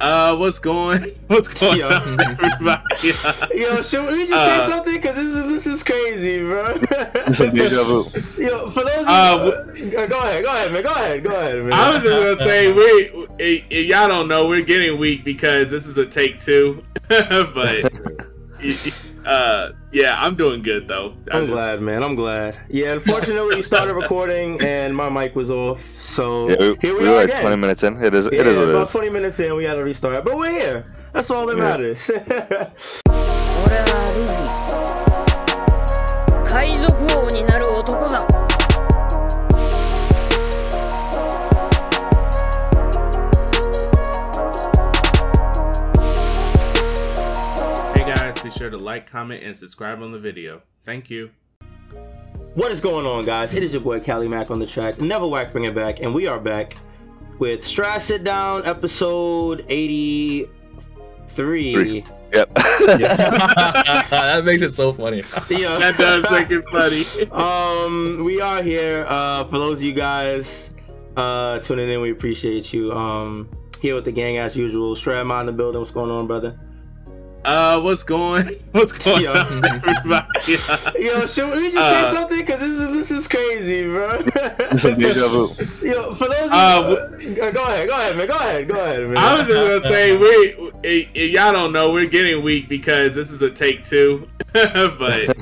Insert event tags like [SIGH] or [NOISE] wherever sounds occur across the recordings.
Uh, what's going? [LAUGHS] What's [LAUGHS] going Yo. on, everybody? [LAUGHS] Yo, should we just Uh, say something? Because this is this is crazy, bro. It's a deja vu. Yo, for those, of Uh, you, uh, go ahead, go ahead, man, go ahead, go ahead, man. I was just gonna say we, if if y'all don't know, we're getting weak because this is a take two. but uh, yeah, I'm doing good though. I I'm just- glad, man. I'm glad. Yeah, unfortunately, we started [LAUGHS] recording and my mic was off, so Yeah, we, here we, we are were again. 20 minutes in. It is. yeah, it is what about is. 20 minutes in, we had to restart, but we're here. That's all that Yeah. matters. [LAUGHS] sure to like, comment, and subscribe on the video. Thank you. what is going on, guys? It is your boy Kali Mac on the track. Never whack, bring it back, and we are back with Straw Hat Sit Down, episode 83. Three. Yep. [LAUGHS] that makes it so funny. Yeah. [LAUGHS] That does make it funny. [LAUGHS] um, we are here. Uh, for those of you guys uh tuning in, we appreciate you. Um, here with the gang as usual. Stratmon in the building. What's going on, brother? Uh, what's going? [LAUGHS] What's going Yo. on, everybody? Uh, Yo, should we just Uh, say something? Because this is this is crazy, bro. It's a deja vu. [LAUGHS] Yo, for those. Of Uh, you, uh, go ahead, go ahead, man. Go ahead, go ahead, man. I was just gonna say we, if, if y'all don't know, we're getting weak because this is a take two. [LAUGHS] but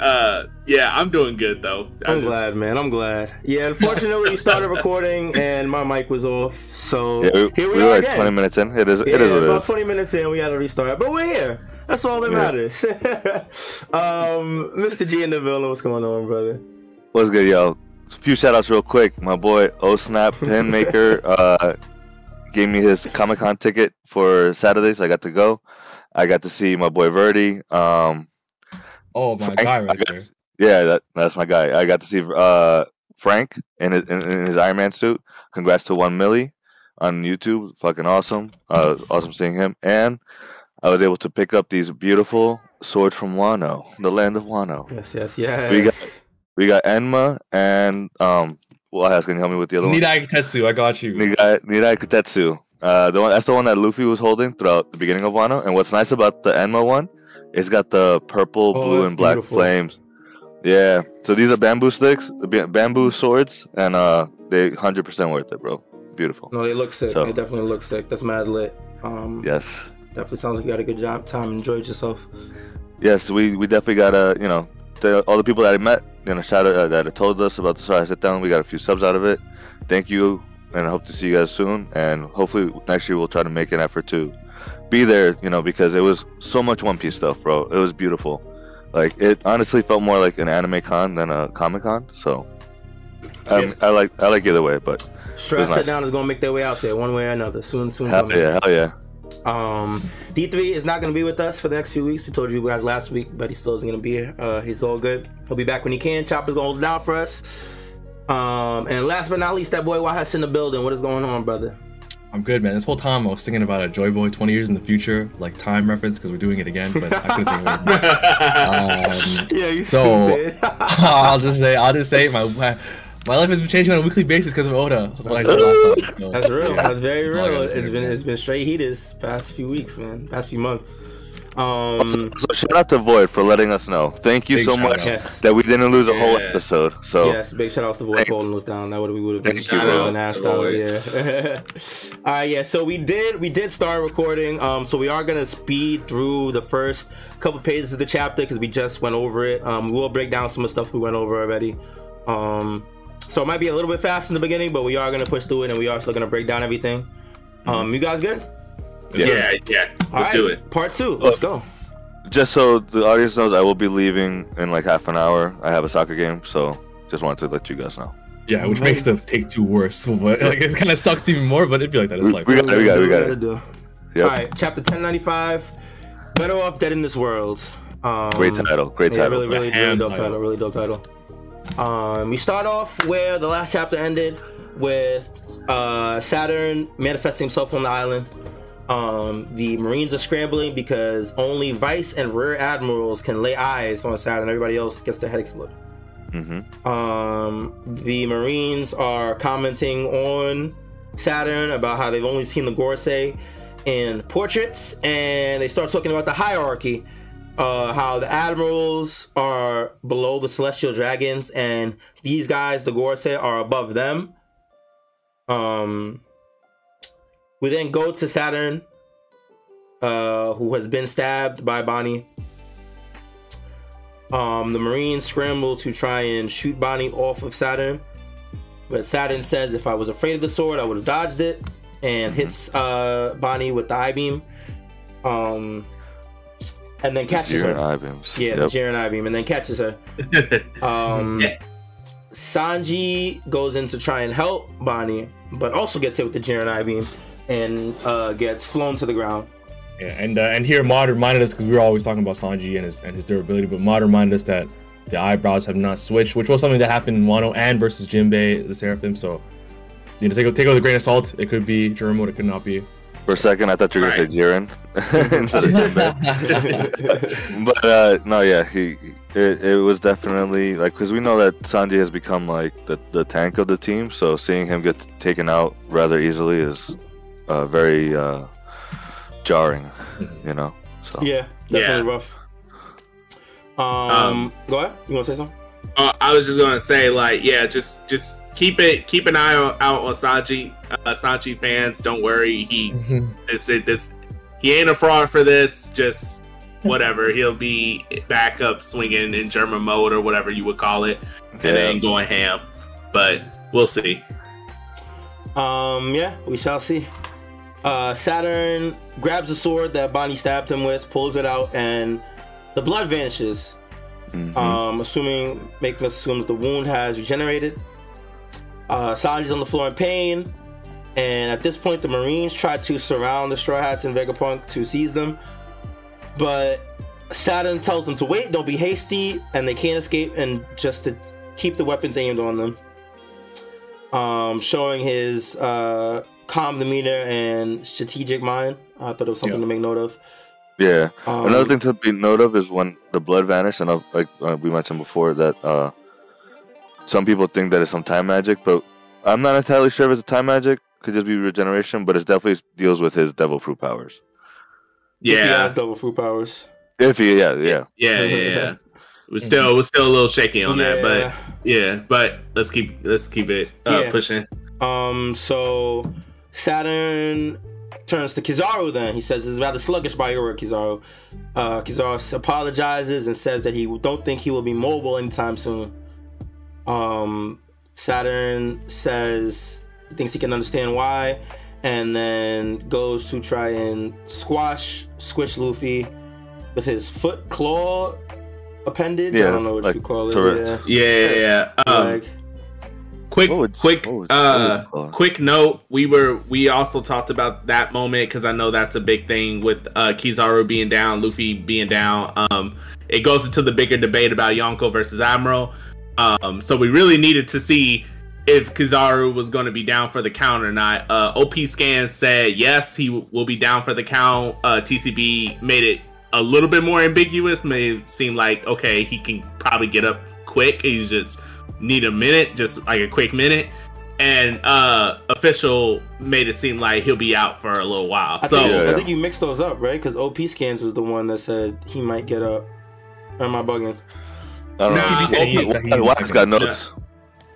uh, yeah, I'm doing good though. I I'm just- glad, man. I'm glad. Yeah, unfortunately, we started [LAUGHS] recording and my mic was off, so Yeah, we, here we, we are were like again. 20 minutes in. It is. Yeah, it is what about is. 20 minutes in, we had to restart, but we're here. That's all that Yeah. matters. [LAUGHS] um, Mysta G in the building, what's going on, brother? What's good, y'all? A few shout outs real quick. My boy O Snap [LAUGHS] Pin Maker uh, gave me his Comic Con ticket for Saturday, so I got to go. I got to see my boy Verdi. Um, Oh my Frank, guy right there. to- yeah, that, that's my guy. I got to see uh, Frank in his, in, in his Iron Man suit. Congrats to One Millie on YouTube. Fucking awesome. Uh, awesome seeing him. And I was able to pick up these beautiful swords from Wano, the land of Wano. Yes, yes, yes. We got- We got Enma and um. Well, I can you help me with the other one. Nidai Tetsu, I got you. Nirai, Nirai Kitetsu. Uh, the one that's the one that Luffy was holding throughout the beginning of Wano. And what's nice about the Enma one, it's got the purple, Oh, blue, and black beautiful. flames. Yeah. So these are bamboo sticks, bamboo swords, and uh, they hundred percent worth it, bro. Beautiful. No, they look sick. So- They definitely look sick. That's mad lit. Um, Yes. Definitely sounds like you had a good job, time, enjoyed yourself. Yes, we, we definitely got a you know all the people that I met, you know, shout out uh, that told us about the story. I sit down, we got a few subs out of it. Thank you, and I hope to see you guys soon. And hopefully next year we'll try to make an effort to be there, you know, because it was so much One Piece stuff, bro. It was beautiful. Like it honestly felt more like an anime con than a comic con. So um, Yeah. I like I like either way, but Stress nice. Sit Down is gonna make their way out there one way or another. Soon, soon. hell yeah, hell yeah. Um, D3 is not going to be with us for the next few weeks. We told you guys last week, but he still isn't going to be here. Uh, he's all good. He'll be back when he can. Chopper's going to hold it down for us. Um, and last but not least, that boy YHuss in the building. What is going on, brother? I'm good, man. This whole time I was thinking about a Joy Boy 20 years in the future, like time reference, because we're doing it again, but I couldn't think of it. Um, [LAUGHS] Yeah, you So- stupid. [LAUGHS] I'll just say, I'll just say, my my, my life has been changing on a weekly basis because of Oda. That's what I said last time. So, That's real. yeah, That's very that's real. gotta It's say, been it's been straight heat this past few weeks, man. Past few months. Um, So shout out to Void for letting us know. Thank you so much yes. that we didn't lose a whole episode. So Yes, big shout outs to Void Thanks. holding us down. That would we would have been Thank you, would have bro. been asked To out. Void. Yeah. [LAUGHS] All right, yeah. So we did we did start recording. Um, so we are gonna speed through the first couple pages of the chapter because we just went over it. Um, we will break down some of the stuff we went over already. Um, so it might be a little bit fast in the beginning, but we are gonna push through it and we are still gonna break down everything. Um, you guys good? Yeah, yeah. All Let's right, do it. Part two. Let's go. just so the audience knows, I will be leaving in like half an hour. I have a soccer game, so just wanted to let you guys know. Yeah, which makes the take two worse. [LAUGHS] But like, it kind of sucks even more, but it'd be like that. It's like, we got it, we got it, we got it. do. Yep. All right, chapter ten ninety five. Better off dead in this world. Um, Great title, great Yeah, title. really, really, really dope title. title. Really dope title. Um, we start off where the last chapter ended with uh, Saturn manifesting himself on the island. Um, the Marines are scrambling because only Vice and Rear Admirals can lay eyes on Saturn. Everybody else gets their head exploded. hmm Um, the Marines are commenting on Saturn about how they've only seen the Gorosei in portraits, and they start talking about the hierarchy. Uh, how the admirals are below the celestial dragons, and these guys, the Gorosei, are above them. Um, we then go to Saturn, uh, who has been stabbed by Bonnie. Um, the Marines scramble to try and shoot Bonnie off of Saturn, but Saturn says, "If I was afraid of the sword, I would have dodged it," and hits uh, Bonnie with the I beam. Um, and then catches Jiren her. eye beams. Yeah, Yep. the Jiren I beam, and then catches her. [LAUGHS] Um, Yeah. Sanji goes in to try and help Bonnie, but also gets hit with the Jiren I beam and uh, gets flown to the ground. Yeah, and uh, and here Mod reminded us because we were always talking about Sanji and his and his durability, but Mod reminded us that the eyebrows have not switched, which was something that happened in Wano and versus Jinbei the Seraphim. So you know, take take it with a grain of salt. It could be Germa, it could not be. For a second, I thought you were gonna Right. say Jiren [LAUGHS] instead of Jinbei. [LAUGHS] but uh, no, yeah, he it, it was definitely like because we know that Sanji has become like the, the tank of the team, so seeing him get taken out rather easily is uh, very uh, jarring, you know. So yeah, definitely Yeah. rough. Um, Um, go ahead. You want to say something? Uh, I was just gonna say, like, yeah, just just keep it keep an eye out, out on Sanji. Uh, Sanji fans, don't worry. He this it this he ain't a fraud for this. Just whatever, [LAUGHS] he'll be back up swinging in German mode or whatever you would call it, and Yeah. then going ham. But we'll see. Um, yeah, we shall see. Uh, Saturn grabs the sword that Bonnie stabbed him with, pulls it out, and the blood vanishes. mhm. Um, assuming, making us assume that the wound has regenerated. Uh, Sanji's on the floor in pain, and at this point, the Marines try to surround the Straw Hats and Vegapunk to seize them, but Saturn tells them to wait, don't be hasty, and they can't escape, and just to keep the weapons aimed on them. Um, showing his uh, calm demeanor and strategic mind. I thought it was something Yeah. to make note of. yeah. Um, Another thing to be note of is when the blood vanished, and uh, like uh, we mentioned before, that uh, some people think that it's some time magic, but I'm not entirely sure if it's a time magic. Could just be regeneration, but it definitely deals with his devil fruit powers. if he Yeah, has double fruit powers. If he, yeah, yeah, yeah, yeah. yeah. [LAUGHS] We're still we're still a little shaky on that, but Yeah. yeah, but let's keep let's keep it uh, Yeah. pushing. Um, so Saturn turns to Kizaru then. He says, It's rather sluggish by your word, Kizaru. Uh, Kizaru apologizes and says that he don't think he will be mobile anytime soon. Um, Saturn says he thinks he can understand why, and then goes to try and squash, squish Luffy with his foot claw appendage. I Yeah, don't know what like you call it. Yeah. Yeah, yeah, yeah. Um, Like, quick would- quick would- uh what would you call it? quick note we were we also talked about that moment because i know that's a big thing with uh kizaru being down luffy being down. Um it goes into the bigger debate about yonko versus admiral. Um so we really needed to see if kizaru was going to be down for the count or not. Uh op scan said yes he w- will be down for the count. Uh tcb made it a little bit more ambiguous made it seem like okay he can probably get up quick. He's just need a minute, just like a quick minute. And uh official made it seem like he'll be out for a little while. I so think, Yeah, I think you mixed those up, right? Because OP Scans was the one that said he might get up. Or am I bugging? I don't Nah, know. he he- he Wax got notes.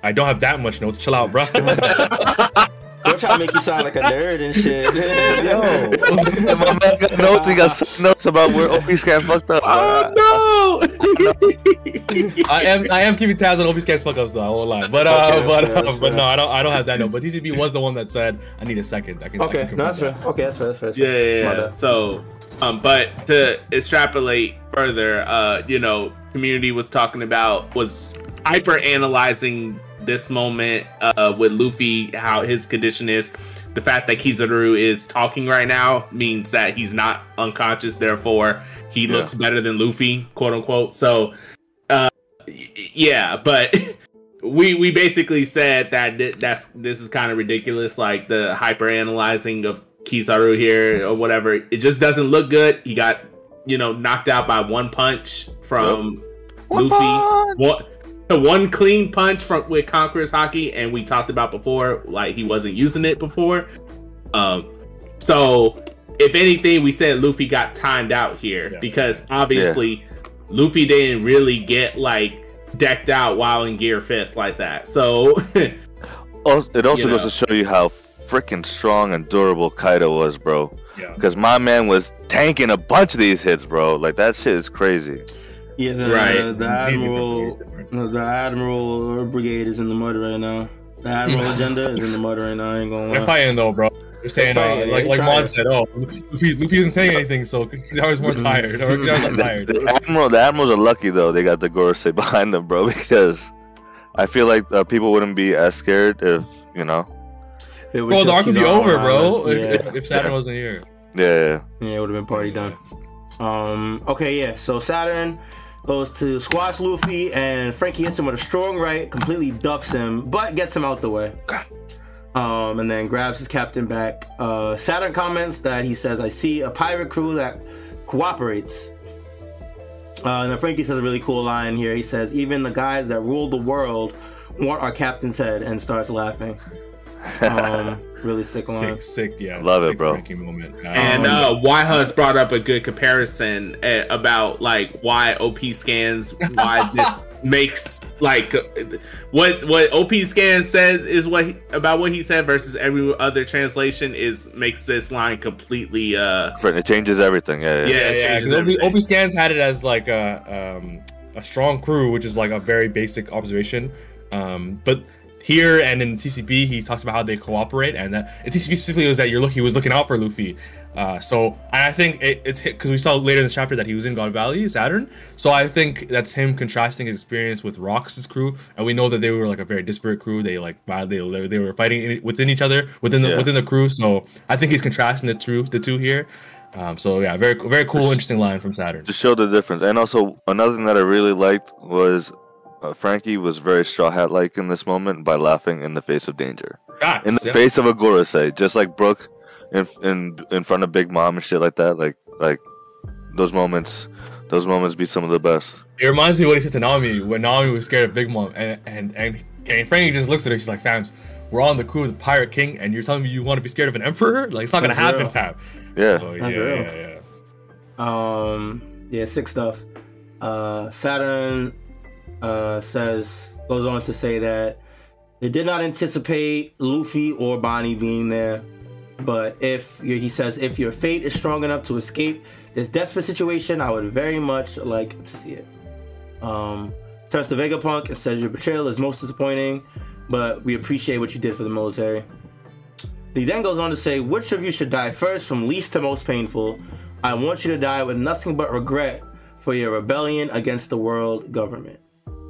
I don't have that much notes. Chill out, bro. [LAUGHS] [LAUGHS] They're trying to make you sound like a nerd and shit. [LAUGHS] Yo. If my man got notes. He got some notes about where OP scan fucked up. oh no! [LAUGHS] I am I am keeping tabs on OP Scans fuck ups though. I won't lie, but uh, Okay, but fair, uh, [LAUGHS] but fair. no, I don't I don't have that note. But TCB was the one that said I need a second. I can, I okay, can no, that's fair. Okay, that's fair. That's fair. That's yeah, fair. yeah, My yeah. So, um, but to extrapolate further, uh, you know, community was talking about was hyper analyzing this moment uh with Luffy, how his condition is. The fact that Kizaru is talking right now means that he's not unconscious, therefore he Yeah. looks better than Luffy, quote unquote. So, uh, yeah, but [LAUGHS] we we basically said that thi- that's this is kind of ridiculous, like the hyper analyzing of Kizaru here or whatever. It just doesn't look good. He got you know knocked out by one punch from Luffy. One one clean punch from with Conqueror's Haki, and we talked about before, like he wasn't using it before. Um, so if anything, we said Luffy got timed out here Yeah. because obviously Luffy didn't really get like decked out while in Gear Fifth like that. So [LAUGHS] it also You goes know. to show you how freaking strong and durable Kaido was, bro. Yeah. Because my man was tanking a bunch of these hits, bro. Like that shit is crazy. Yeah, the, Right. the admiral, the admiral brigade is in the mud right now. The admiral [LAUGHS] agenda is in the mud right now. I ain't gonna They're lie. fighting though, bro. They're saying They're fighting, uh, like like trying. Mon said, oh, Luffy, Luffy isn't saying anything, so [LAUGHS] Kizaru's more tired. Or Kizaru's less tired. The admiral, the admirals are lucky though. They got the Gorosei [LAUGHS] behind them, bro. Because I feel like uh, people wouldn't be as scared if you know. It was Bro, the arc would be over, bro. island. If, Yeah. if, if Saturn wasn't here. Yeah. Yeah, it would have been party done. Um, okay, yeah. So Saturn goes to squash Luffy, and Franky hits him with a strong right, completely duffs him, but gets him out the way. Um, and then grabs his captain back. Uh, Saturn comments that he says, "I see a pirate crew that cooperates." Uh, and then Franky says a really cool line here. He says, "Even the guys that rule the world want our captain's head," and starts laughing. [LAUGHS] Um, really sick line. Sick, sick, yeah. Love it, sick bro. Franky moment. And uh, YHuss brought up a good comparison uh, about like why OP scans, why [LAUGHS] this makes like what what OP scan said is what he, about what he said versus every other translation is makes this line completely uh It changes everything. Yeah. Yeah. Yeah. yeah, yeah. Because OP. OP scans had it as like a um, a strong crew, which is like a very basic observation. Um, but here and in TCB, he talks about how they cooperate, and that in TCB specifically was that you're look he was looking out for Luffy. Uh, so I think it, it's because we saw later in the chapter that he was in God Valley, Saturn. So I think that's him contrasting his experience with Rocks's crew, and we know that they were like a very disparate crew. They like they they were fighting within each other within the Yeah. within the crew. So I think he's contrasting the two the two here. Um, so yeah, very very cool, interesting line from Saturn. to show the difference. And also another thing that I really liked was uh, Franky was very straw hat like in this moment by laughing in the face of danger, Facts, in the yeah. face of a Gorosei, just like Brook in in in front of Big Mom and shit like that. Like like those moments, those moments be some of the best. It reminds me of what he said to Nami when Nami was scared of Big Mom, and and and, and Franky just looks at her. She's like, "Fams, we're on the crew of the Pirate King, and you're telling me you want to be scared of an emperor? Like it's not gonna That's happen, real. fam." Yeah, So, yeah, yeah, yeah. Um, yeah, sick stuff. Uh, Saturn uh, says goes on to say that they did not anticipate Luffy or Bonnie being there, but if he says if your fate is strong enough to escape this desperate situation, I would very much like to see it. Um, turns to Vegapunk and says your betrayal is most disappointing, but we appreciate what you did for the military. He then goes on to say, which of you should die first from least to most painful? I want you to die with nothing but regret for your rebellion against the world government.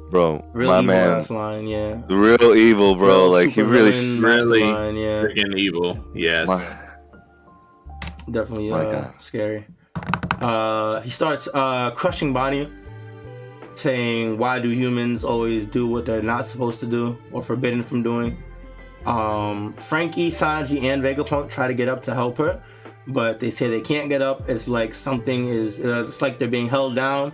Bro, Real my man, ass line, yeah. real evil, bro. Real like he supervillain really, really- mastermind, yeah. freaking evil. Yes. my, Definitely My uh, scary. Uh, he starts uh, crushing Bonnie, saying, "Why do humans always do what they're not supposed to do or forbidden from doing?" Um, Franky, Sanji, and Vegapunk try to get up to help her, but they say they can't get up. It's like something is. Uh, it's like they're being held down.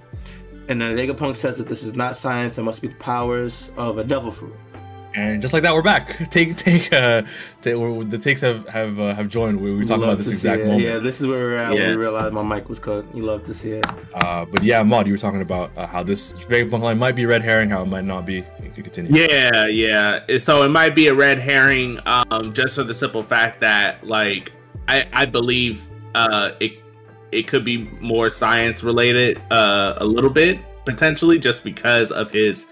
And then Vegapunk says that this is not science; it must be the powers of a devil fruit. And just like that, we're back. [LAUGHS] Take take uh, take, we're- the takes have have uh, have joined. We we talk about this to exact moment. Yeah, this is where we're at. When Yeah. we realized my mic was cut. You love to see it. Uh, but yeah, Mod, you were talking about uh, how this Vegapunk line might be red herring, how it might not be. You can continue. Yeah, yeah. So it might be a red herring, um, just for the simple fact that, like, I, I believe uh, it it could be more science related, uh, a little bit potentially, just because of his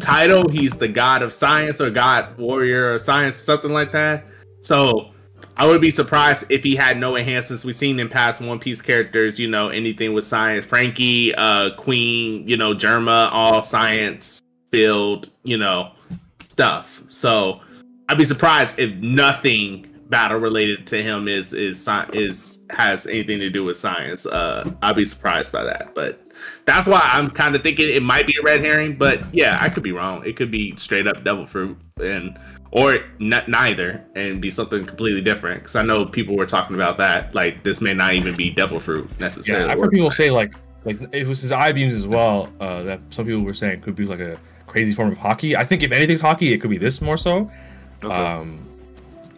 title. He's the god of science or god warrior of science, or something like that. So I would be surprised if he had no enhancements. We've seen in past One Piece characters, you know, anything with science. Franky, uh, Queen, you know, Germa, all science filled, you know, stuff. So I'd be surprised if nothing battle related to him is is is has anything to do with science. Uh, I'd be surprised by that, but that's why I'm kind of thinking it might be a red herring. But yeah, I could be wrong. It could be straight up devil fruit and or n- neither and be something completely different. Because I know people were talking about that. Like this may not even be devil fruit necessarily. Yeah, I've heard people say like like it was his eye beams as well. Uh, that some people were saying could be like a crazy form of haki. I think if anything's haki, it could be this more so. Okay. Um,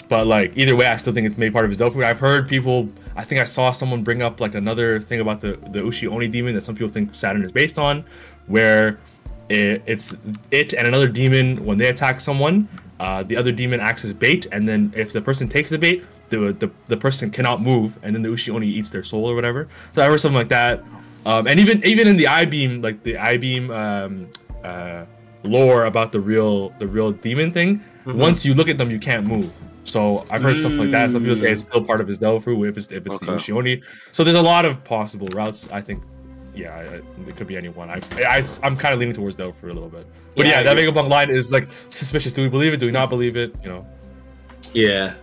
but like either way, I still think it's made part of his Dofu. I've heard people. I think I saw someone bring up like another thing about the the Ushi Oni demon that some people think Saturn is based on, where it, it's it and another demon when they attack someone, uh, the other demon acts as bait, and then if the person takes the bait, the the, the person cannot move, and then the Ushi Oni eats their soul or whatever. So I heard something like that. Um, and even even in the I beam, like the I beam um, uh, lore about the real the real demon thing, once you look at them, you can't move. So I've heard stuff like that. Some people say it's still part of his Delphu if it's if it's the Okay. Ushioni. So there's a lot of possible routes. I think, yeah, I- it could be anyone. I, I I'm kind of leaning towards Delphu a little bit. But Yeah, yeah, I that agree. Vegapunk line is like suspicious. Do we believe it? Do we not believe it? You know. Yeah.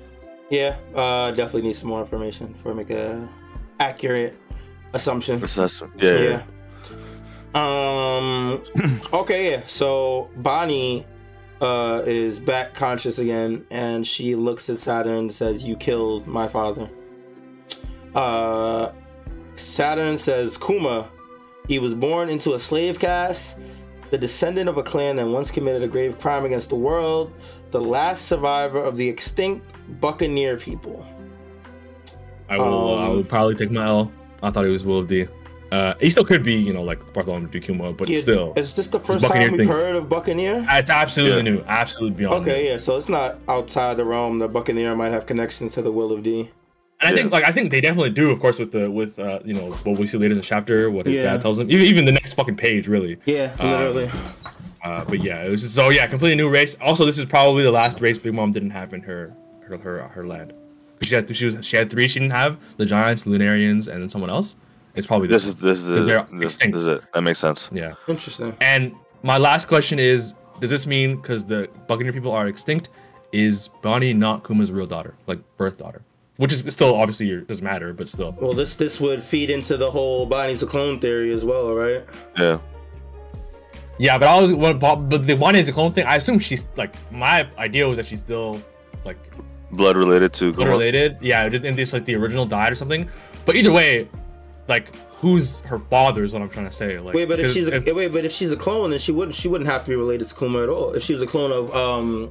Yeah, uh, definitely need some more information for make a accurate assumption. Assessment. Yeah. yeah. Yeah. Um. [CLEARS THROAT] okay. Yeah. So Bonnie, uh, is back conscious again, and she looks at Saturn and says, "You killed my father." Uh, Saturn says, "Kuma, he was born into a slave caste, the descendant of a clan that once committed a grave crime against the world, the last survivor of the extinct Buccaneer people." I will. I Um, will probably take my L. I thought he was Will of D. Uh, he still could be, you know, like Bartholomew Dukuma, but Yeah, still, is this the first time we've thing. heard of Buccaneer? it's absolutely Yeah. new. Absolutely beyond. new. Okay, yeah, so it's not outside the realm. The Buccaneer might have connections to the Will of D. And I think like I think they definitely do, of course, with the with uh you know what we see later in the chapter, what his Yeah. dad tells him, even even the next fucking page, really. Yeah, Um, literally. Uh, but yeah, it was just, so yeah, completely new race. Also, this is probably the last race Big Mom didn't have in her her her, her land. 'Cause She had she was she had three she didn't have the Giants, Lunarians, and then someone else. It's probably This this. is this is they're it. This, extinct. this is it. That makes sense. yeah. Interesting. And my last question is: Does this mean because the Buccaneer people are extinct, is Bonnie not Kuma's real daughter, like birth daughter? Which is still obviously your- doesn't matter, but still. Well, this this would feed into the whole Bonnie's a clone theory as well, right? Yeah. Yeah, but I was what- but the Bonnie is a clone thing. I assume she's like my idea was that she's still like Blood related to blood related. Yeah, just in this like the original died or something. But either way, like who's her father is what I'm trying to say. Like Wait, but if she's a, wait, but if she's a clone, then she wouldn't she wouldn't have to be related to Kuma at all. If she was a clone of um,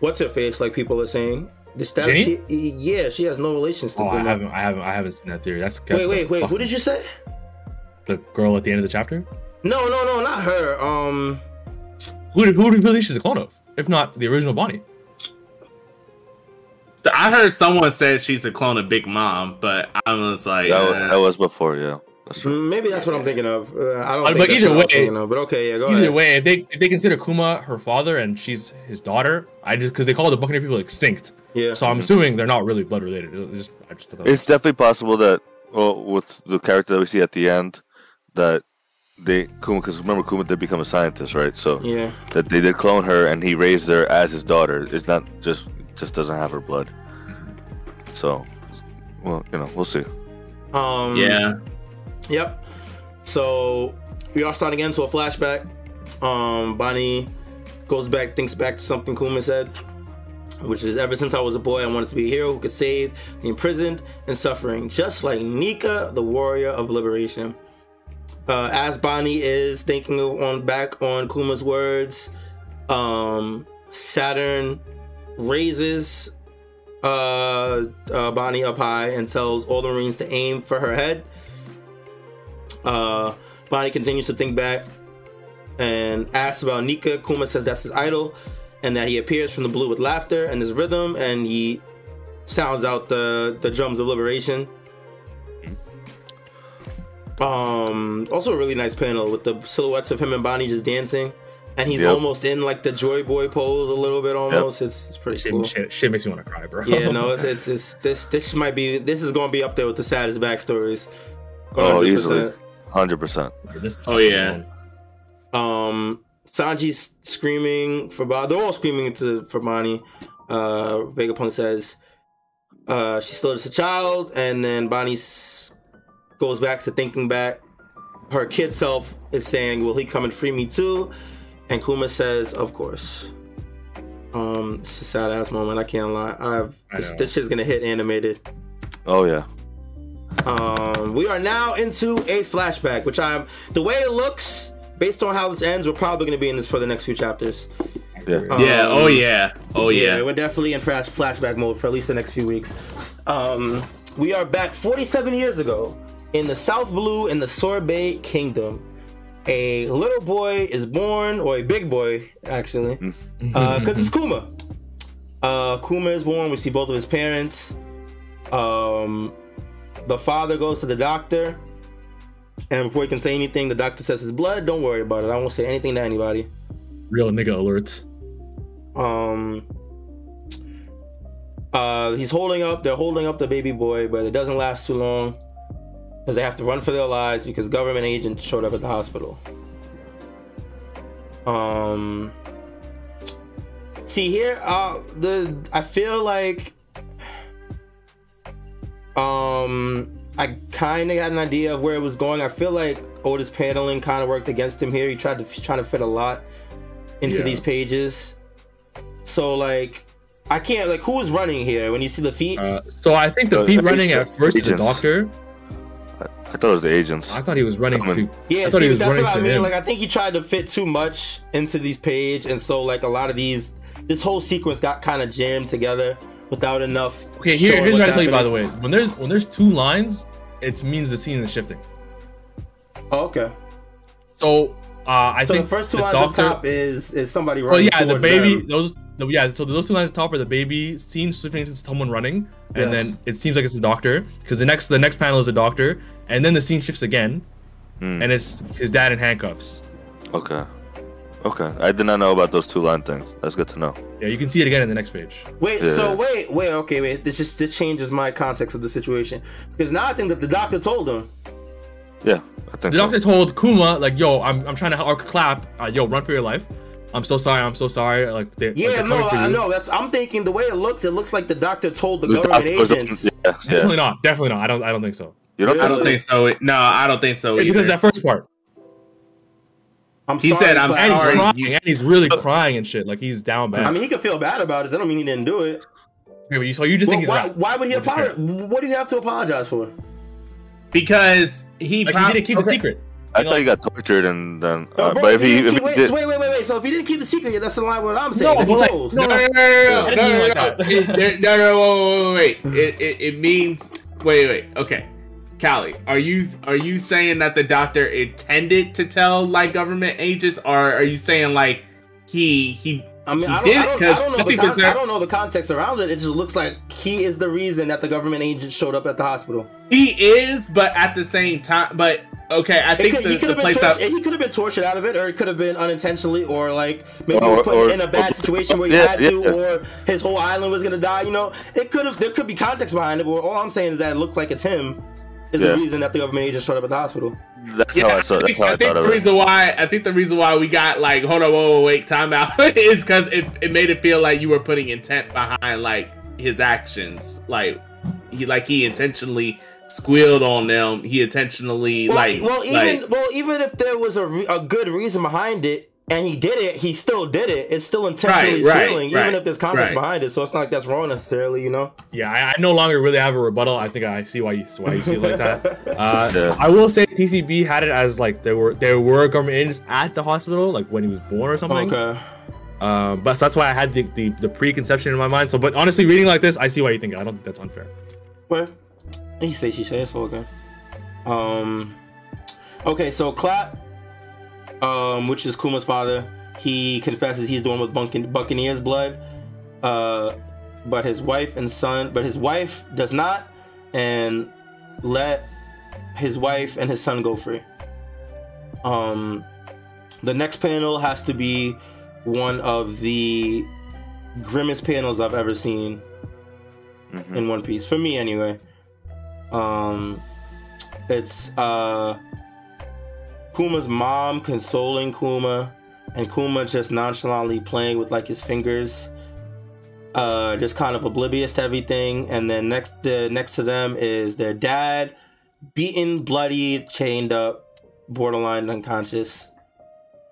what's her face, like people are saying. The Jenny? she, yeah, she has no relations to oh, I haven't, I haven't, I haven't seen that theory. That's, wait, that's wait, wait. Who fucking- did you say? The girl at the end of the chapter. No, no, no, not her. Um, Who who do you believe she's a clone of? If not the original Bonnie. So I heard someone said she's a clone of Big Mom, but I was like, That, was, uh, that was before. Yeah. That's true. maybe that's what I'm thinking of. Uh, I don't. Think but either what I was way- thinking of, but okay, yeah, go Either ahead. way, if they if they consider Kuma her father and she's his daughter, I just because they call the Buccaneer people extinct, Yeah. so I'm assuming they're not really blood related. It just, I just thought that It's definitely possible that, well, with the character that we see at the end, that they Kuma, because remember Kuma did become a scientist, right? So yeah. that they did clone her and he raised her as his daughter. It's not just just doesn't have her blood. So, well, you know, we'll see. Um. yeah. Yep. So we are starting again to a flashback. Um, Bonnie goes back, thinks back to something Kuma said, which is ever since I was a boy, I wanted to be a hero who could save the imprisoned and suffering, just like Nika, the warrior of liberation. Uh, as Bonnie is thinking on back on Kuma's words, um, Saturn raises uh, uh, Bonnie up high and tells all the Marines to aim for her head. Uh, Bonnie continues to think back and asks about Nika. Kuma says that's his idol and that he appears from the blue with laughter and his rhythm and he sounds out the, the drums of liberation. Um, also a really nice panel with the silhouettes of him and Bonnie just dancing. And he's Yep. almost in like the Joy Boy pose a little bit almost. It's, it's pretty shit, cool. shit, shit makes me want to cry, bro. Yeah, no, [LAUGHS] it's, it's it's this this might be this is gonna be up there with the saddest backstories. Oh, 100%. easily, hundred percent. Oh, yeah. Um, Sanji's screaming for Bonnie. They're all screaming to for Bonnie. Uh, Vegapunk says, uh, she's still just a child, and then Bonnie goes back to thinking back. Her kid self is saying, "Will he come and free me too?" And Kuma says, "Of course." Um, it's a sad ass moment. I can't lie. I've I this, know. this shit's gonna hit animated. Oh yeah. Um, we are now into a flashback, which I'm the way it looks based on how this ends, we're probably going to be in this for the next few chapters. Yeah. Yeah. Um, Oh yeah. Oh yeah. we're definitely in flash flashback mode for at least the next few weeks. Um, we are back 47 years ago in the South Blue in the Sorbet Kingdom. A little boy is born, or a big boy actually, because it's Kuma. Uh, Kuma is born. We see both of his parents. Um, the father goes to the doctor, and before he can say anything, the doctor says his blood. Don't worry about it. I won't say anything to anybody. Real nigga alerts. Um, uh, he's holding up. They're holding up the baby boy, but it doesn't last too long because they have to run for their lives because government agents showed up at the hospital. Um, see here, uh, the I feel like, um, I kind of had an idea of where it was going. I feel like Oda's paneling kind of worked against him here. He tried to trying to fit a lot into Yeah. these pages. So like, I can't like who is running here when you see the feet. Uh, so I think the Uh, feet running at first is the doctor. I thought it was the agents. I thought he was running Coming. to. Yeah, I thought see, he was that's running what I mean. him. Like, I think he tried to fit too much into these page, and so like a lot of these, this whole sequence got kind of jammed together without enough. Okay, here, showing here's what I tell you. By the way, when there's when there's two lines, it means the scene is shifting. Oh, okay. So uh, I So think the first two the lines doctor, at the top is is somebody running. Well, yeah, the baby. them. Those, the, yeah. So those two lines at the top are the baby scene shifting to someone running, and Yes. then it seems like it's the doctor because the next the next panel is the doctor, and then the scene shifts again, Hmm, and it's his dad in handcuffs. okay. Okay. I did not know about those two line things. That's good to know. Yeah, you can see it again in the next page. Wait, Yeah. so wait, wait, okay, wait. This just this changes my context of the situation because now I think that the doctor told him. Yeah, I think The so. doctor told Kuma like, "Yo, I'm, I'm trying to or clap. Uh, yo, run for your life. I'm so sorry. I'm so sorry. Like, they, like, Yeah, they're no, I know. That's I'm thinking the way it looks. It looks like the doctor told the, The government doctor agents. Yeah, yeah. Definitely not. Definitely not. I don't. I don't think so. You don't I don't think so. No, I don't think so Wait, because that first part, I'm He sorry, said, "I'm Clyde." and he's sorry. crying, you- and he's really crying and shit. Like he's down bad. I mean, he could feel bad about it. That don't mean he didn't do it. Okay, but you, so you just Well, think he's why, why would he apologize? What do you have to apologize for? because he Like he didn't keep the secret. I You know, thought he got tortured and then. No, Uh, bro, but if he, didn't if keep- he wait, did, so wait, wait, wait, wait. So if he didn't keep the secret, that's in line with what I'm No, saying. that but he like, told. no, No, no, no, no, I no, didn't mean no, like no, that. It- there- no, no, whoa, wait, wait, wait. It, it, it means wait, wait. Okay, Callie, are you are you saying that the doctor intended to tell like government agents, or are you saying like he he? I mean, he I don't, I don't, 'cause I don't know I the con- there- I don't know the context around it. It just looks like he is the reason that the government agent showed up at the hospital. He is, but at the same time, but okay, I think could, the, he could the have been place tortured, out. he could have been tortured out of it, or it could have been unintentionally, or like maybe he Or- was put or- in a bad or- [LAUGHS] situation where he yeah, had to, yeah. or his whole island was gonna die. You know, it could have. There could be context behind it, but all I'm saying is that it looks like it's him. Is Yeah. the reason that the government agent showed up at the hospital. that's Yeah, how I saw. think, That's how I, I think thought the of it. reason why I think the reason why we got like hold on, whoa, whoa wait, time out [LAUGHS] is because it, it made it feel like you were putting intent behind like his actions, like he like he intentionally squealed on them. He intentionally Well, like well, even like, well, even if there was a, re- a good reason behind it, and he did it, he still did it. It's still intentionally Right, right, stealing, right, even if there's context right. behind it. So it's not like that's wrong necessarily, you know. Yeah, I, I no longer really have a rebuttal. I think I see why you why you see it like that. [LAUGHS] Uh, Yeah. I will say TCB had it as like there were there were government agents at the hospital, like when he was born or something. Okay. Um, but so that's why I had the, the the preconception in my mind. So, but honestly, reading like this, I see why you think it. I don't think that's unfair. Well, he say she says so okay. Um. Okay, so Clap, um, which is Kuma's father, he confesses he's the one with Buccaneer's blood. Uh, but his wife and son, but his wife does not, and let his wife and his son go free. Um, the next panel has to be one of the grimmest panels I've ever seen Mhm. in One Piece for me anyway. Um, it's uh Kuma's mom consoling Kuma, and Kuma just nonchalantly playing with like his fingers, uh, just kind of oblivious to everything. And then next, the next to them is their dad, beaten, bloody, chained up, borderline unconscious.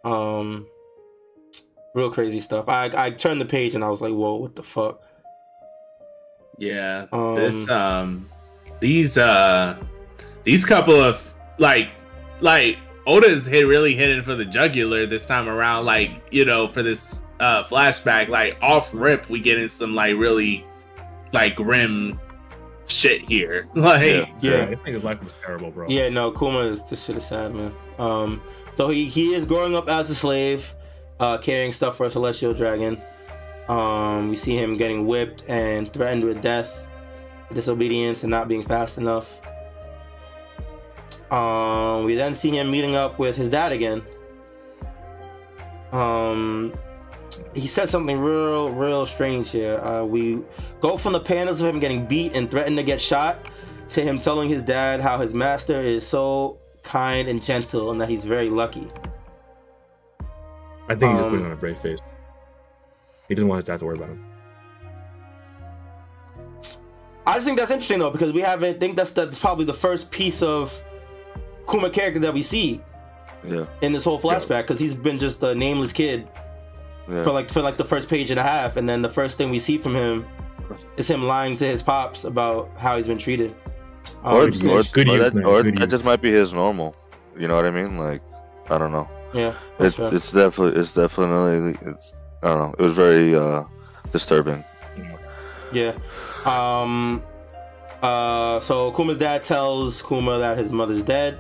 Um, real crazy stuff. I I turned the page and I was like, whoa, what the fuck? yeah, Um, this um these uh these couple of like like Oda's hit really hitting for the jugular this time around. Like you know, for this uh flashback, like off rip, we get in some like really like grim shit here. [LAUGHS] Like Yeah. Yeah. I think his life was terrible, bro. Yeah, no, Kuma is this shit is sad, man. Um, so he he is growing up as a slave, uh, carrying stuff for a celestial dragon. Um, we see him getting whipped and threatened with death, disobedience, and not being fast enough. Um, we then see him meeting up with his dad again. Um, he said something real, real strange here. Uh, we go from the panels of him getting beat and threatened to get shot to him telling his dad how his master is so kind and gentle and that he's very lucky. I think he's just Um, putting on a brave face. He doesn't want his dad to worry about him. I just think that's interesting though because we haven't think that's that's probably the first piece of Kuma character that we see Yeah. in this whole flashback because he's been just a nameless kid Yeah. for like for like the first page and a half, and then the first thing we see from him is him lying to his pops about how he's been treated. Um, or good or, good or use, that, man, or good that just use. might be his normal. You know what I mean? Like, I don't know. yeah, that's It, fair. it's definitely it's definitely it's I don't know. It was very uh disturbing. Yeah. Um. Uh. So Kuma's dad tells Kuma that his mother's dead.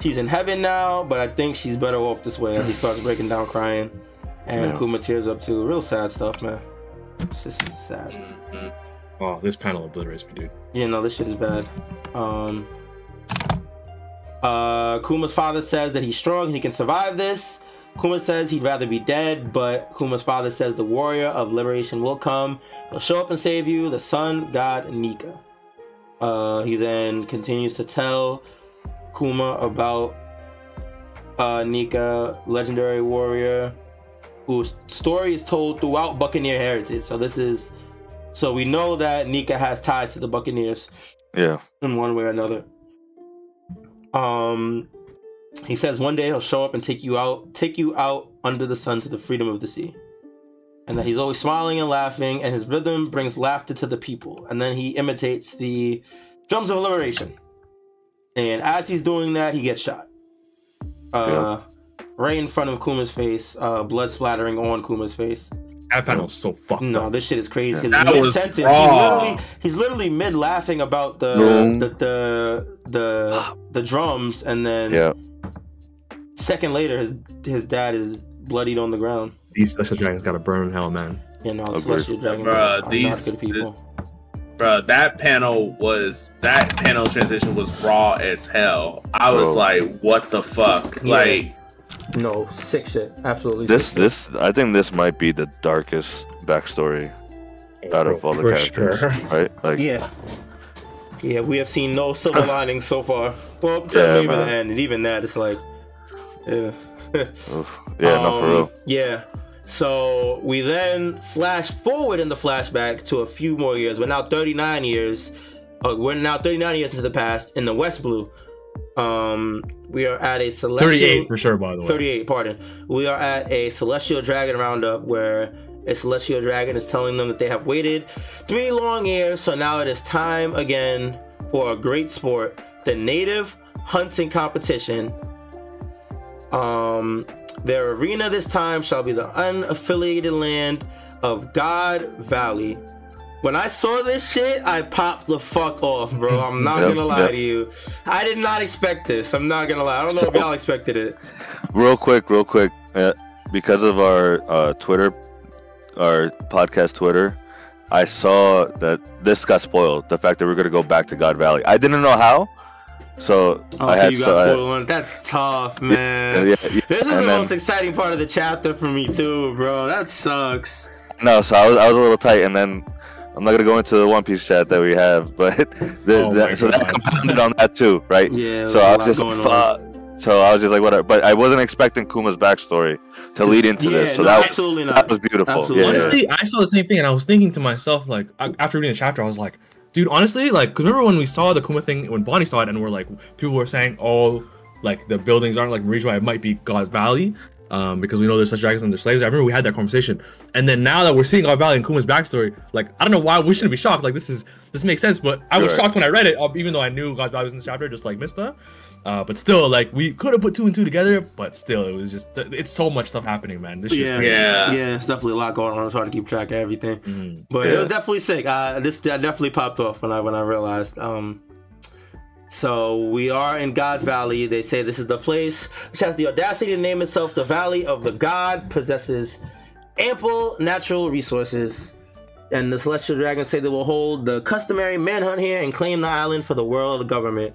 She's in heaven now, but I think she's better off this way. He starts breaking down, crying, and Yeah. Kuma tears up too. Real sad stuff, man. It's just sad. Mhm. Oh, this panel obliterates me, dude. Yeah, no, this shit is bad. Um. Uh, Kuma's father says that he's strong and he can survive this. Kuma says he'd rather be dead, but Kuma's father says the warrior of liberation will come. He'll show up and save you, the sun god Nika. Uh, he then continues to tell Kuma about uh, Nika, legendary warrior, whose story is told throughout Buccaneer heritage. So this is, so we know that Nika has ties to the Buccaneers Yeah. in one way or another. Um, he says one day he'll show up and take you out, take you out under the sun to the freedom of the sea, and that he's always smiling and laughing, and his rhythm brings laughter to the people. And then he imitates the drums of liberation, and as he's doing that, he gets shot. Uh, right in front of Kuma's face, uh, blood splattering on Kuma's face. That panel's so fucked No, up. this shit is crazy. 'cause That mid was sentence, he's literally he's literally mid laughing about the Boom. the the the, the drums, and then Yeah. second later, his his dad is bloodied on the ground. These special dragons gotta burn in hell, man. You know, Agreed. celestial dragons Bruh, are, are not these- good people. Bro, that panel was that panel transition was raw as hell. I was Bro. like, what the fuck? Yeah. Like No, sick shit. Absolutely. This sick this I think this might be the darkest backstory out of all the For characters, sure. right? Like. Yeah. Yeah, we have seen no silver [LAUGHS] linings so far. Well, to Yeah, maybe the end, and even that, it's like, yeah. oof. yeah, no, for Um, real. Yeah. So we then flash forward in the flashback to a few more years. We're now 39 years. Uh, we're now 39 years into the past in the West Blue. Um, we are at a celestial 38 for sure, by the way. 38, pardon. We are at a celestial dragon roundup where a celestial dragon is telling them that they have waited three long years, so now it is time again for a great sport, the native hunting competition. Um, their arena this time shall be the unaffiliated land of God Valley. When I saw this shit, I popped the fuck off, bro. I'm [LAUGHS] not Yep, gonna lie yep. to you. I did not expect this. I'm not gonna lie. I don't know if y'all expected it. Real quick, real quick, uh, because of our uh, Twitter, our podcast Twitter, I saw that this got spoiled. The fact that we're gonna go back to God Valley, I didn't know how, so Oh, I so had you so I- That's tough, man. yeah, yeah. This is and the then- most exciting part of the chapter for me too, bro. That sucks. No, so I was, I was a little tight, and then I'm not gonna go into the One Piece chat that we have, [LAUGHS] but the, Oh that, my so that compounded on that too, right? Yeah. so there's a I was just like, So I was just like, whatever. But I wasn't expecting Kuma's backstory to lead into Yeah, this. So no, that was, absolutely not. that was beautiful. Absolutely. Yeah, yeah. honestly, I saw the same thing, and I was thinking to myself, like, after reading the chapter, I was like, dude, honestly, like, remember when we saw the Kuma thing, when Bonnie saw it, and we're like, people were saying, oh, like, the buildings aren't like why it might be God Valley. Um, because we know there's such dragons and there's slaves. I remember we had that conversation, and then now that we're seeing God Valley and Kuma's backstory, like I don't know why we shouldn't be shocked. Like this is this makes sense, but I was Right. shocked when I read it, uh, even though I knew God Valley was in the chapter, just like Mysta. Uh, but still, like we could have put two and two together, but still, it was just it's so much stuff happening, man. This Yeah. Yeah. Yeah, it's definitely a lot going on. It's hard to keep track of everything. Mhm. But it was definitely sick. Uh, this that definitely popped off when I when I realized. Um, so we are in God's Valley. They say this is the place which has the audacity to name itself the Valley of the God, possesses ample natural resources. And the celestial dragons say they will hold the customary manhunt here and claim the island for the world government.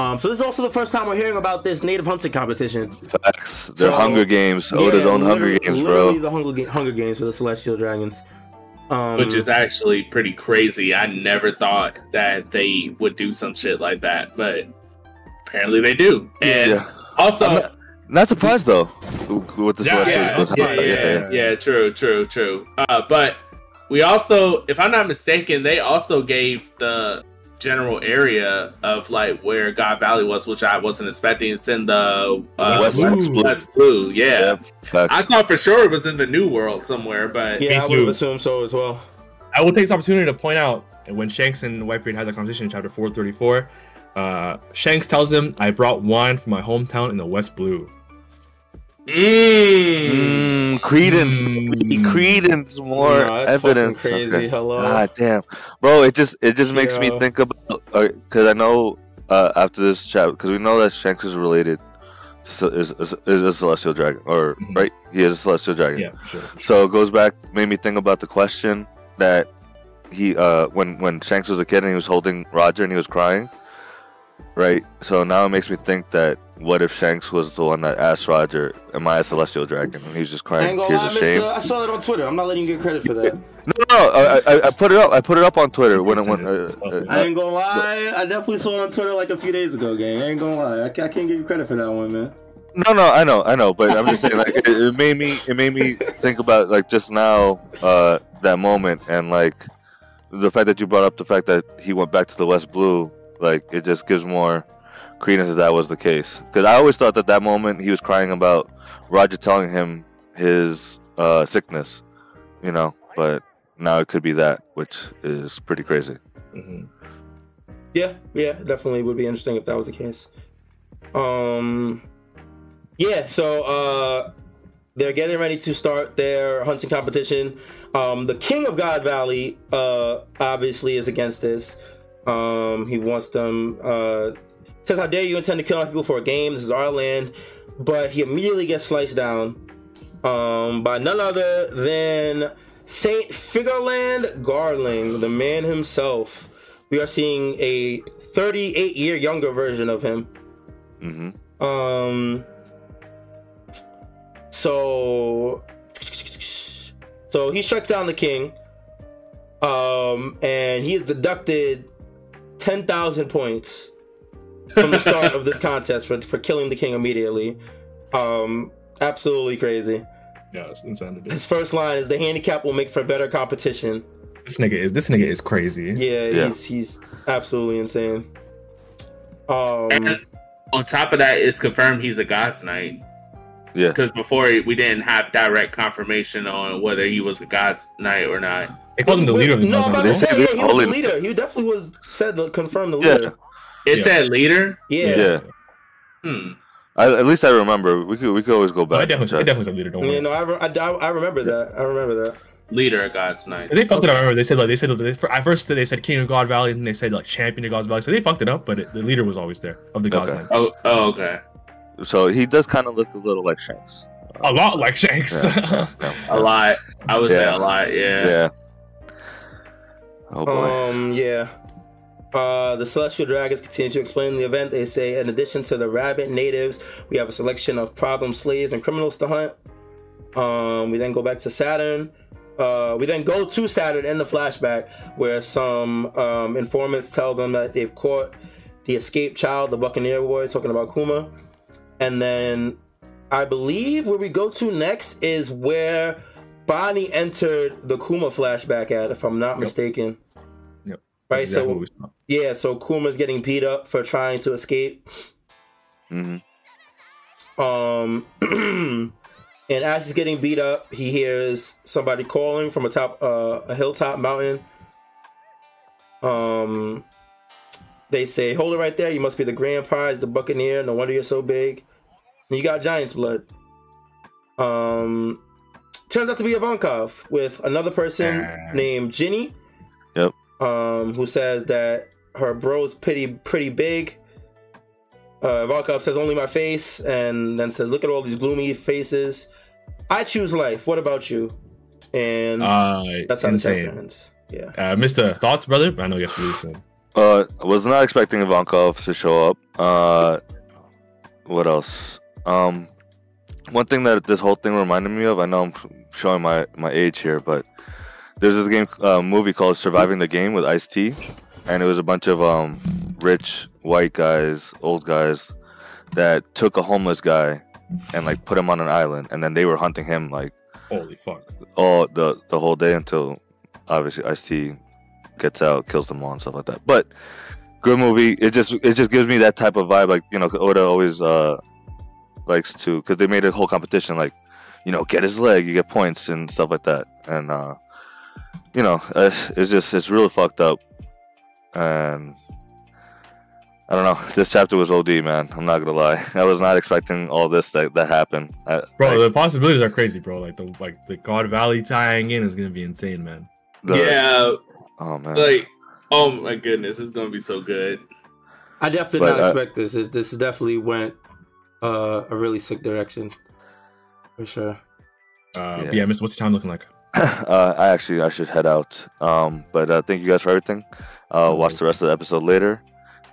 Um, so this is also the first time we're hearing about this native hunting competition. Facts. They're So- Hunger Games. Oda's Yeah, own Hunger literally- Games, literally bro. The Hunger, Ga- Hunger Games for the celestial dragons. Um, which is actually pretty crazy. I never thought that they would do some shit like that, but apparently they do. And Yeah. also, I'm not, not surprised though with the Yeah, Celestials. yeah, yeah, yeah, yeah, true, true, true. Uh, but we also, if I'm not mistaken, they also gave the general area of like where God Valley was, which I wasn't expecting. It's in the uh, West Blue. West Blue. West Blue. Yeah, Yeah. I thought for sure it was in the New World somewhere, but yeah, I would assume so as well. I will take this opportunity to point out that when Shanks and Whitebeard had that conversation in chapter 434, uh, Shanks tells him, I brought wine from my hometown in the West Blue. Mm. Mm, credence, Mm. credence, more No, evidence. Crazy. Okay. Hello. God damn, bro! It just it just makes me think about because I know uh, after this chat because we know that Shanks is related, so is, is is a celestial dragon or Mhm. right? He is a celestial dragon. Yeah, for sure. So it goes back, made me think about the question that he uh when when Shanks was a kid and he was holding Roger and he was crying, right? So now it makes me think that what if Shanks was the one that asked Roger, "Am I a celestial dragon?" and he's just crying tears lie, of shame. mister. I saw it on Twitter. I'm not letting you get credit for that. [LAUGHS] No, no, I, I, I put it up. I put it up on Twitter when it when. Uh, uh, I ain't gonna lie. I definitely saw it on Twitter like a few days ago, gang. I ain't gonna lie. I, I can't give you credit for that one, man. No, no, I know, I know, but I'm just saying, like, it, it made me, it made me think about like just now, uh, that moment, and like the fact that you brought up the fact that he went back to the West Blue, like it just gives more credence that that was the case. Because I always thought that that moment he was crying about Roger telling him his uh, sickness, you know, but now it could be that, which is pretty crazy. Mhm. Yeah, yeah, definitely would be interesting if that was the case. Um, yeah. So uh, they're getting ready to start their hunting competition. Um, the king of God Valley, uh, obviously is against this. Um, he wants them. Uh, says, "How dare you intend to kill our people for a game? This is our land." But he immediately gets sliced down um, by none other than Saint Figarland Garling, the man himself. We are seeing a 38 year younger version of him. hmm Um. So. So he strikes down the king. Um, and he is deducted 10,000 points from the start of this contest for, for killing the king immediately. Um, absolutely crazy. Yeah, it's insanity. His first line is the handicap will make for better competition. This nigga is this nigga is crazy. Yeah, Yeah. he's he's absolutely insane. Um, And on top of that, it's confirmed he's a God's Knight. Yeah. Because before we didn't have direct confirmation on whether he was a God's Knight or not. They called him the leader of the No, I'm about to They say, said yeah, he was the leader. He definitely was said to confirm the Yeah. Leader. It Yeah. said leader. Yeah. Yeah. Hmm. I, at least I remember. We could we could always go No, I back. definitely, I definitely was a leader. Don't worry. Yeah, no, I, re- I, I, I remember that. I remember that. Leader of God's Knight. They fucked it up. I remember they said like they said they, at first they said King of God Valley and they said like Champion of God's Valley. So they fucked it up, but it, the leader was always there of the God's Okay. Knight. Oh, oh, okay. So he does kind of look a little like Shanks. A lot like Shanks. Yeah, yeah, [LAUGHS] yeah. A lot. I would say a lot. Yeah. Yeah. Oh boy. Um, yeah. Uh, the Celestial Dragons continue to explain the event. They say, in addition to the rabbit natives, we have a selection of problem slaves and criminals to hunt. Um, we then go back to Saturn. Uh, we then go to Saturn in the flashback, where some um, informants tell them that they've caught the escaped child, the Buccaneer boy, talking about Kuma. And then I believe where we go to next is where Bonnie entered the Kuma flashback at, if I'm not mistaken. Right, Exactly so what we saw. yeah, so Kuma's getting beat up for trying to escape. hmm Um, [CLEARS THROAT] And as he's getting beat up, he hears somebody calling from a top uh, a hilltop mountain. Um, they say, "Hold it right there! You must be the grand prize, the Buccaneer. No wonder you're so big. And you got Giant's blood." Um, turns out to be Ivankov with another person Ah. named Ginny. Yep. Um, who says that her bro's pretty pretty big. Uh, Ivankov says only my face, and then says, "Look at all these gloomy faces." I choose life. What about you? And Uh, that's how the chapter insane. ends. Yeah. Uh, Mysta Thoughts, brother? I know you have to do this soon. Uh, I was not expecting Ivankov to show up. Uh, what else? Um, one thing that this whole thing reminded me of. I know I'm showing my my age here, but there's this game uh, movie called Surviving the Game with Ice T, and it was a bunch of um rich white guys, old guys, that took a homeless guy and like put him on an island, and then they were hunting him like Holy fuck. all the the whole day until obviously Ice T gets out, kills them all and stuff like that. But good movie. It just it just gives me that type of vibe. Like you know, Oda always uh likes to because they made a whole competition. Like you know, get his leg, you get points and stuff like that. And uh you know, it's, it's just it's really fucked up. And I don't know. This chapter was OD, man. I'm not gonna lie. [LAUGHS] I was not expecting all this that that happened. I, Bro, like, the possibilities are crazy, bro. Like the like the God Valley tying in is gonna be insane, man. the- yeah, Oh man. like oh my goodness, it's gonna be so good. I definitely But, did not uh, expect this. It, this definitely went uh, a really sick direction, for sure. Uh, Yeah. yeah, Miss, what's your time looking like? [COUGHS] uh, I actually I should head out. Um, but uh, thank you guys for everything. Uh, watch the rest of the episode later,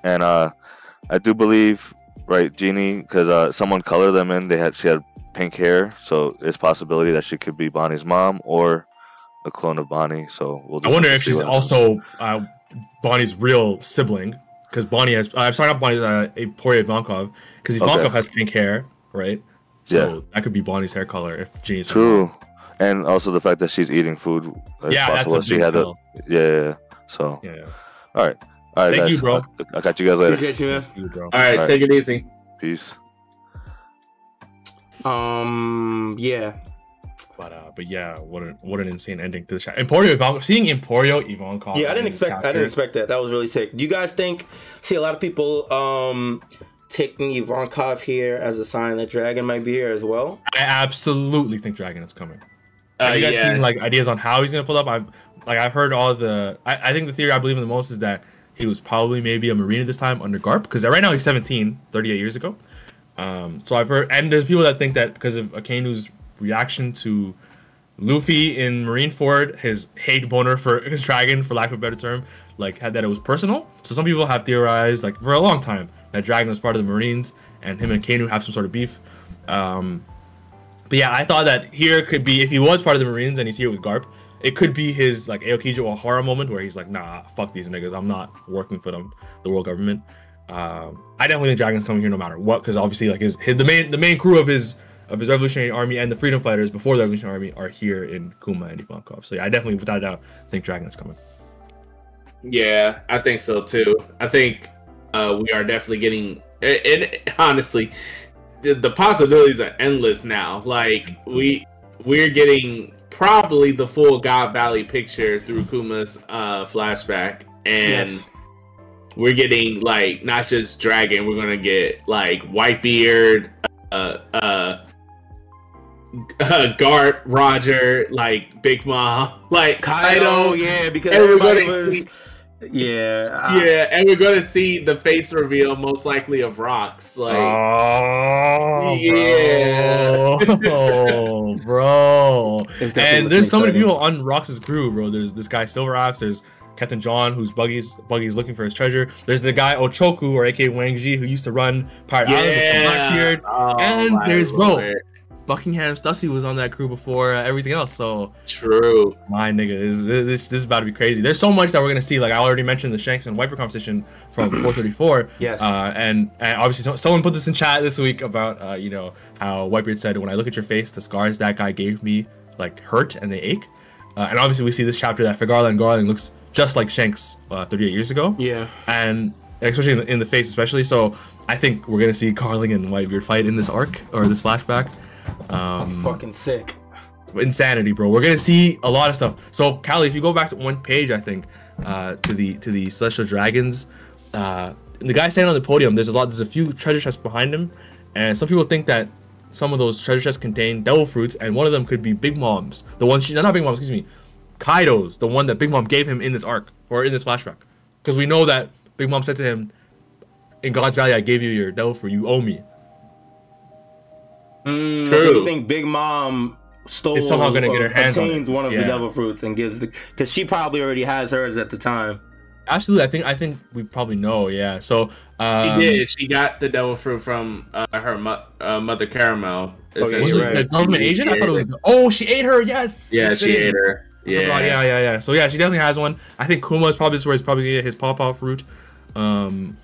and uh, I do believe right Ginny because uh, someone colored them in. They had she had pink hair, so it's possibility that she could be Bonnie's mom or a clone of Bonnie. So we'll. I wonder if she's also uh, Bonnie's real sibling, because Bonnie has. I'm sorry, not Bonnie. Uh, Emporio Ivankov, because Ivankov Okay. has pink hair, right? So Yeah. that could be Bonnie's hair color if Ginny's true, and also the fact that she's eating food. As Yeah, that's possible. a she big had a yeah, yeah, yeah. So Yeah, yeah. all right, all right, Thank guys. you, bro. I'll, I'll catch you guys later. Appreciate you, man. You, bro. All right, Alright. take it easy. Peace. Um, yeah. But uh, but yeah, what an what an insane ending to the chat. Emporio Ivankov, seeing Emporio Ivankov. Yeah, I didn't in this expect. I didn't expect that. That was really sick. Do you guys think? See, a lot of people um taking Ivankov here as a sign that Dragon might be here as well. I absolutely think Dragon is coming. Uh, Have you guys yeah. seen like ideas on how he's gonna pull up? I've like I've heard all the. I, I think the theory I believe in the most is that he was probably maybe a marine at this time under Garp because right now he's 17, 38 years ago. Um, so I've heard, and there's people that think that because of Akainu's reaction to Luffy in Marineford, his hate boner for [LAUGHS] his Dragon, for lack of a better term, like had that it was personal. So some people have theorized, like for a long time, that Dragon was part of the Marines, and him and Kanu have some sort of beef. Um, but yeah, I thought that here could be if he was part of the Marines and he's here with Garp, it could be his like Aokiji Ohara moment where he's like, nah, fuck these niggas, I'm not working for them, the world government. Um, I definitely think Dragon's coming here no matter what, because obviously like his, his the main the main crew of his of his Revolutionary Army and the Freedom Fighters before the Revolutionary Army are here in Kuma and Ivankov. So yeah, I definitely without a doubt think Dragon is coming. Yeah, I think so too. I think uh, we are definitely getting. It honestly, the, possibilities are endless now. Like we we're getting probably the full God Valley picture through Kuma's uh, flashback, and Yes. we're getting like not just Dragon. We're gonna get like Whitebeard, uh, uh, uh Garp, Roger, like Big Mom, [LAUGHS] like Kaido, yeah, because everybody was. see- Yeah, uh, Yeah, and we're gonna see the face reveal most likely of Rocks. Like, oh, [LAUGHS] Yeah. bro, [LAUGHS] bro. and there's so many people on Rocks's crew, bro. There's this guy Silver Axe. There's Captain John, who's Buggy's Buggy's looking for his treasure. There's the guy Ochoku or AK Wang Zhi, who used to run Pirate Island with yeah. Blackbeard. Oh, And my there's- bro. lord. Buckingham Stussy was on that crew before uh, everything else. So True. my nigga, this, this this is about to be crazy. There's so much that we're gonna see. Like I already mentioned the Shanks and Wiper competition from [CLEARS THROAT] 434. Yes. Uh, and, and obviously so, someone put this in chat this week about uh, you know how Whitebeard said when I look at your face, the scars that guy gave me like hurt and they ache. Uh, and obviously we see this chapter that Figarla and Garling looks just like Shanks uh, 38 years ago Yeah. and especially in the, in the face, especially. So I think we're gonna see Garling and Whitebeard fight in this arc or this flashback. Um, Fucking sick. insanity, bro. We're gonna see a lot of stuff. So, Kali, if you go back to one page, I think, uh, to the to the celestial dragons, uh, the guy standing on the podium. There's a lot. There's a few treasure chests behind him, and some people think that some of those treasure chests contain devil fruits, and one of them could be Big Mom's. The one she, no, not Big Mom, excuse me, Kaido's, the one that Big Mom gave him in this arc or in this flashback, because we know that Big Mom said to him, "In God's Valley, I gave you your devil fruit. You owe me." Mm, True. So you think Big Mom stole Is somehow gonna get her hands on it. one of Yeah. the devil fruits and gives the because she probably already has hers at the time. Absolutely, I think I think we probably know. Yeah. So She um, did. She got the devil fruit from uh, her mo- uh, mother Carmel. Okay, Was essentially. you're it the government She agent? I thought it was. it. Oh, she ate her. Yes. Yeah, Yes, she it is. ate her. I forgot, Yeah. yeah, yeah, yeah. So yeah, she definitely has one. I think Kuma is probably where he's probably gonna get his pawpaw fruit. Um,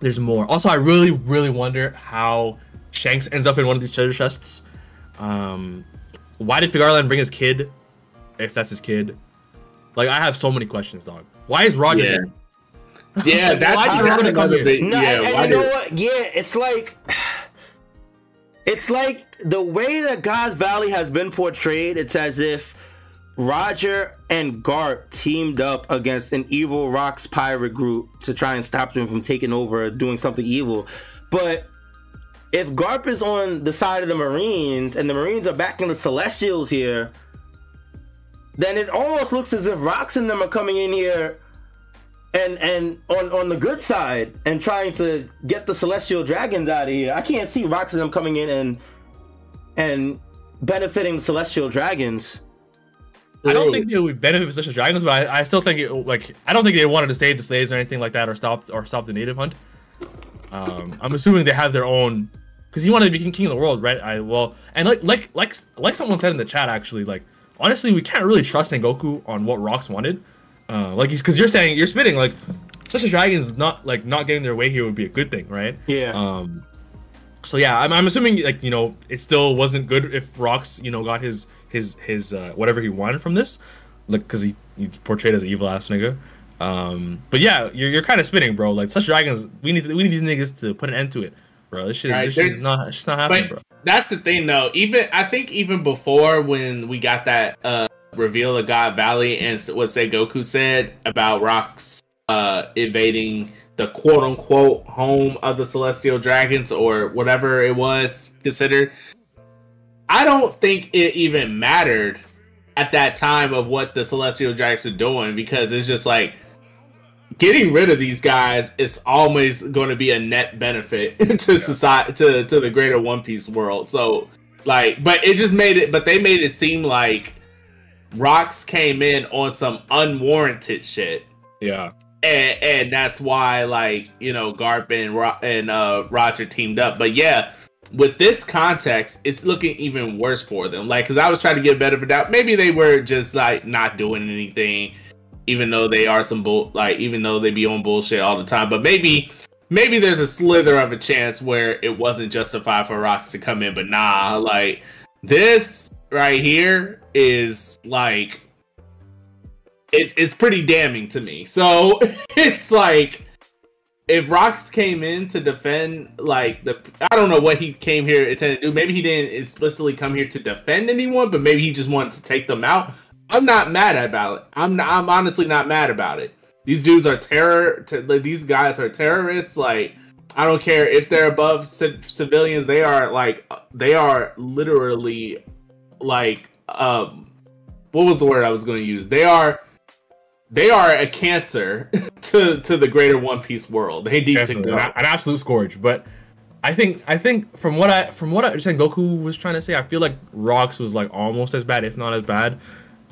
there's more. Also, I really, really wonder how Shanks ends up in one of these treasure chests. Um, why did Figarland bring his kid? If that's his kid, like I have so many questions, dog. Why is Roger? Yeah. [LAUGHS] Yeah, that's, Why did that's Roger come another here? No, yeah, and, and why you know what? Yeah, it's like [SIGHS] it's like the way that God's Valley has been portrayed. It's as if Roger and Garp teamed up against an evil Rocks pirate group to try and stop them from taking over, or doing something evil. But if Garp is on the side of the Marines and the Marines are backing the Celestials here, then it almost looks as if Rocks and them are coming in here and and on on the good side and trying to get the celestial dragons out of here. I can't see Rocks and them coming in and and benefiting the celestial dragons. I don't think it would benefit from such a dragons, but I, I still think it like I don't think they wanted to save the slaves or anything like that or stop or stop the native hunt. Um, I'm assuming they have their own because he wanted to be king, of the world, right? I well and like like like like someone said in the chat actually, like honestly, we can't really trust Sengoku on what Rocks wanted. Uh, like because you're saying you're spitting like such a dragons not like not getting their way here would be a good thing, right? Yeah. Um, so yeah, I'm, I'm assuming like you know it still wasn't good if Rocks you know got his his his uh, whatever he wanted from this, like because he he's portrayed as an evil ass nigga. Um, but yeah, you're, you're kind of spinning, bro. Like such dragons, we need to, we need these niggas to put an end to it, bro. This shit, is Right, this shit is not it's not happening, bro. That's the thing, though. Even I think even before when we got that uh, reveal of God Valley and what Sengoku said about rocks uh, invading the quote unquote home of the Celestial Dragons or whatever it was considered, I don't think it even mattered at that time of what the Celestial Dragons are doing because it's just like getting rid of these guys is always going to be a net benefit [LAUGHS] to society to to the greater One Piece world. So like, but it just made it. But they made it seem like Rocks came in on some unwarranted shit. Yeah, And, and that's why, like you know, Garp and Ro- and uh, Roger teamed up. But yeah, with this context, it's looking even worse for them. Like, because I was trying to get better for doubt. Maybe they were just like not doing anything, even though they are some bull. Like, even though they be on bullshit all the time. But maybe, maybe there's a slither of a chance where it wasn't justified for Rocks to come in. But nah, like this right here is like it's it's pretty damning to me. So [LAUGHS] it's like if Rocks came in to defend like the I don't know what he came here intended to do. Maybe he didn't explicitly come here to defend anyone, but maybe he just wanted to take them out. I'm not mad about it. I'm not, I'm honestly not mad about it. These dudes are terror. T- like, these guys are terrorists. Like I don't care if they're above ci- civilians. They are like they are literally like um what was the word I was going to use? They are they are a cancer [LAUGHS] to to the greater One Piece world. They need definitely. to An, go. an absolute scourge. But I think I think from what I from what I understand, Goku was trying to say, I feel like Rocks was like almost as bad, if not as bad.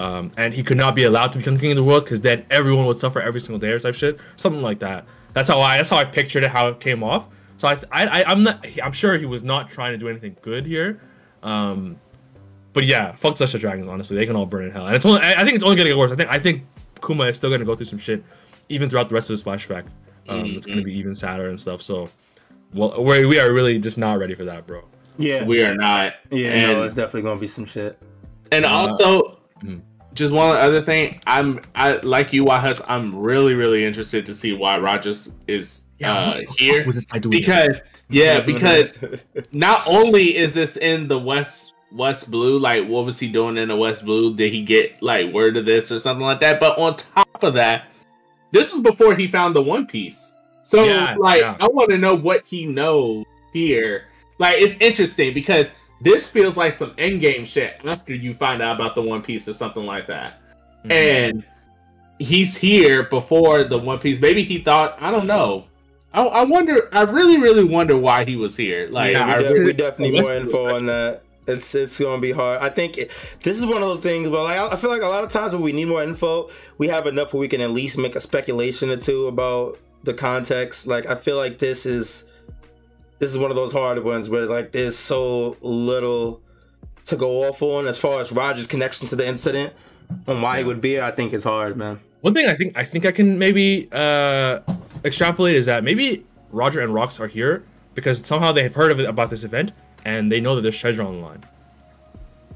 Um, and he could not be allowed to become king of the world because then everyone would suffer every single day or type shit, something like that. That's how I that's how I pictured it, how it came off. So I, I, I I'm not I'm sure he was not trying to do anything good here. Um, but yeah, fuck such a dragons. Honestly, they can all burn in hell, and it's only I I think it's only gonna get worse. I think I think Kuma is still gonna go through some shit even throughout the rest of his flashback. Um, it's gonna be even sadder and stuff. So, well, we we are really just not ready for that, bro. Yeah. We are not. yeah, and, no, it's definitely gonna be some shit. and also Mhm. Just one other thing. I'm I like you, Wahas. I'm really really interested to see why Rogers is uh, the fuck here was this guy doing? because yeah, because [LAUGHS] not only is this in the West West Blue, like what was he doing in the West Blue? Did he get like word of this or something like that? But on top of that, this is before he found the One Piece. So Yeah, like yeah. I want to know what he knows here. Like it's interesting because this feels like some endgame shit after you find out about the One Piece or something like that. Mhm. And he's here before the One Piece. Maybe he thought I don't know. I, I wonder. I really, really wonder why he was here. Like, yeah, I we, de- really- we definitely need more info on that. It's it's gonna be hard. I think it, this is one of the things. But like, I, I feel like a lot of times when we need more info, we have enough where we can at least make a speculation or two about the context. Like, I feel like this is this is one of those hard ones where like there's so little to go off on as far as Roger's connection to the incident and why he would be here. I think it's hard, man. One thing I think I think I can maybe uh, extrapolate is that maybe Roger and Rocks are here because somehow they have heard of it about this event and they know that there's treasure on the line.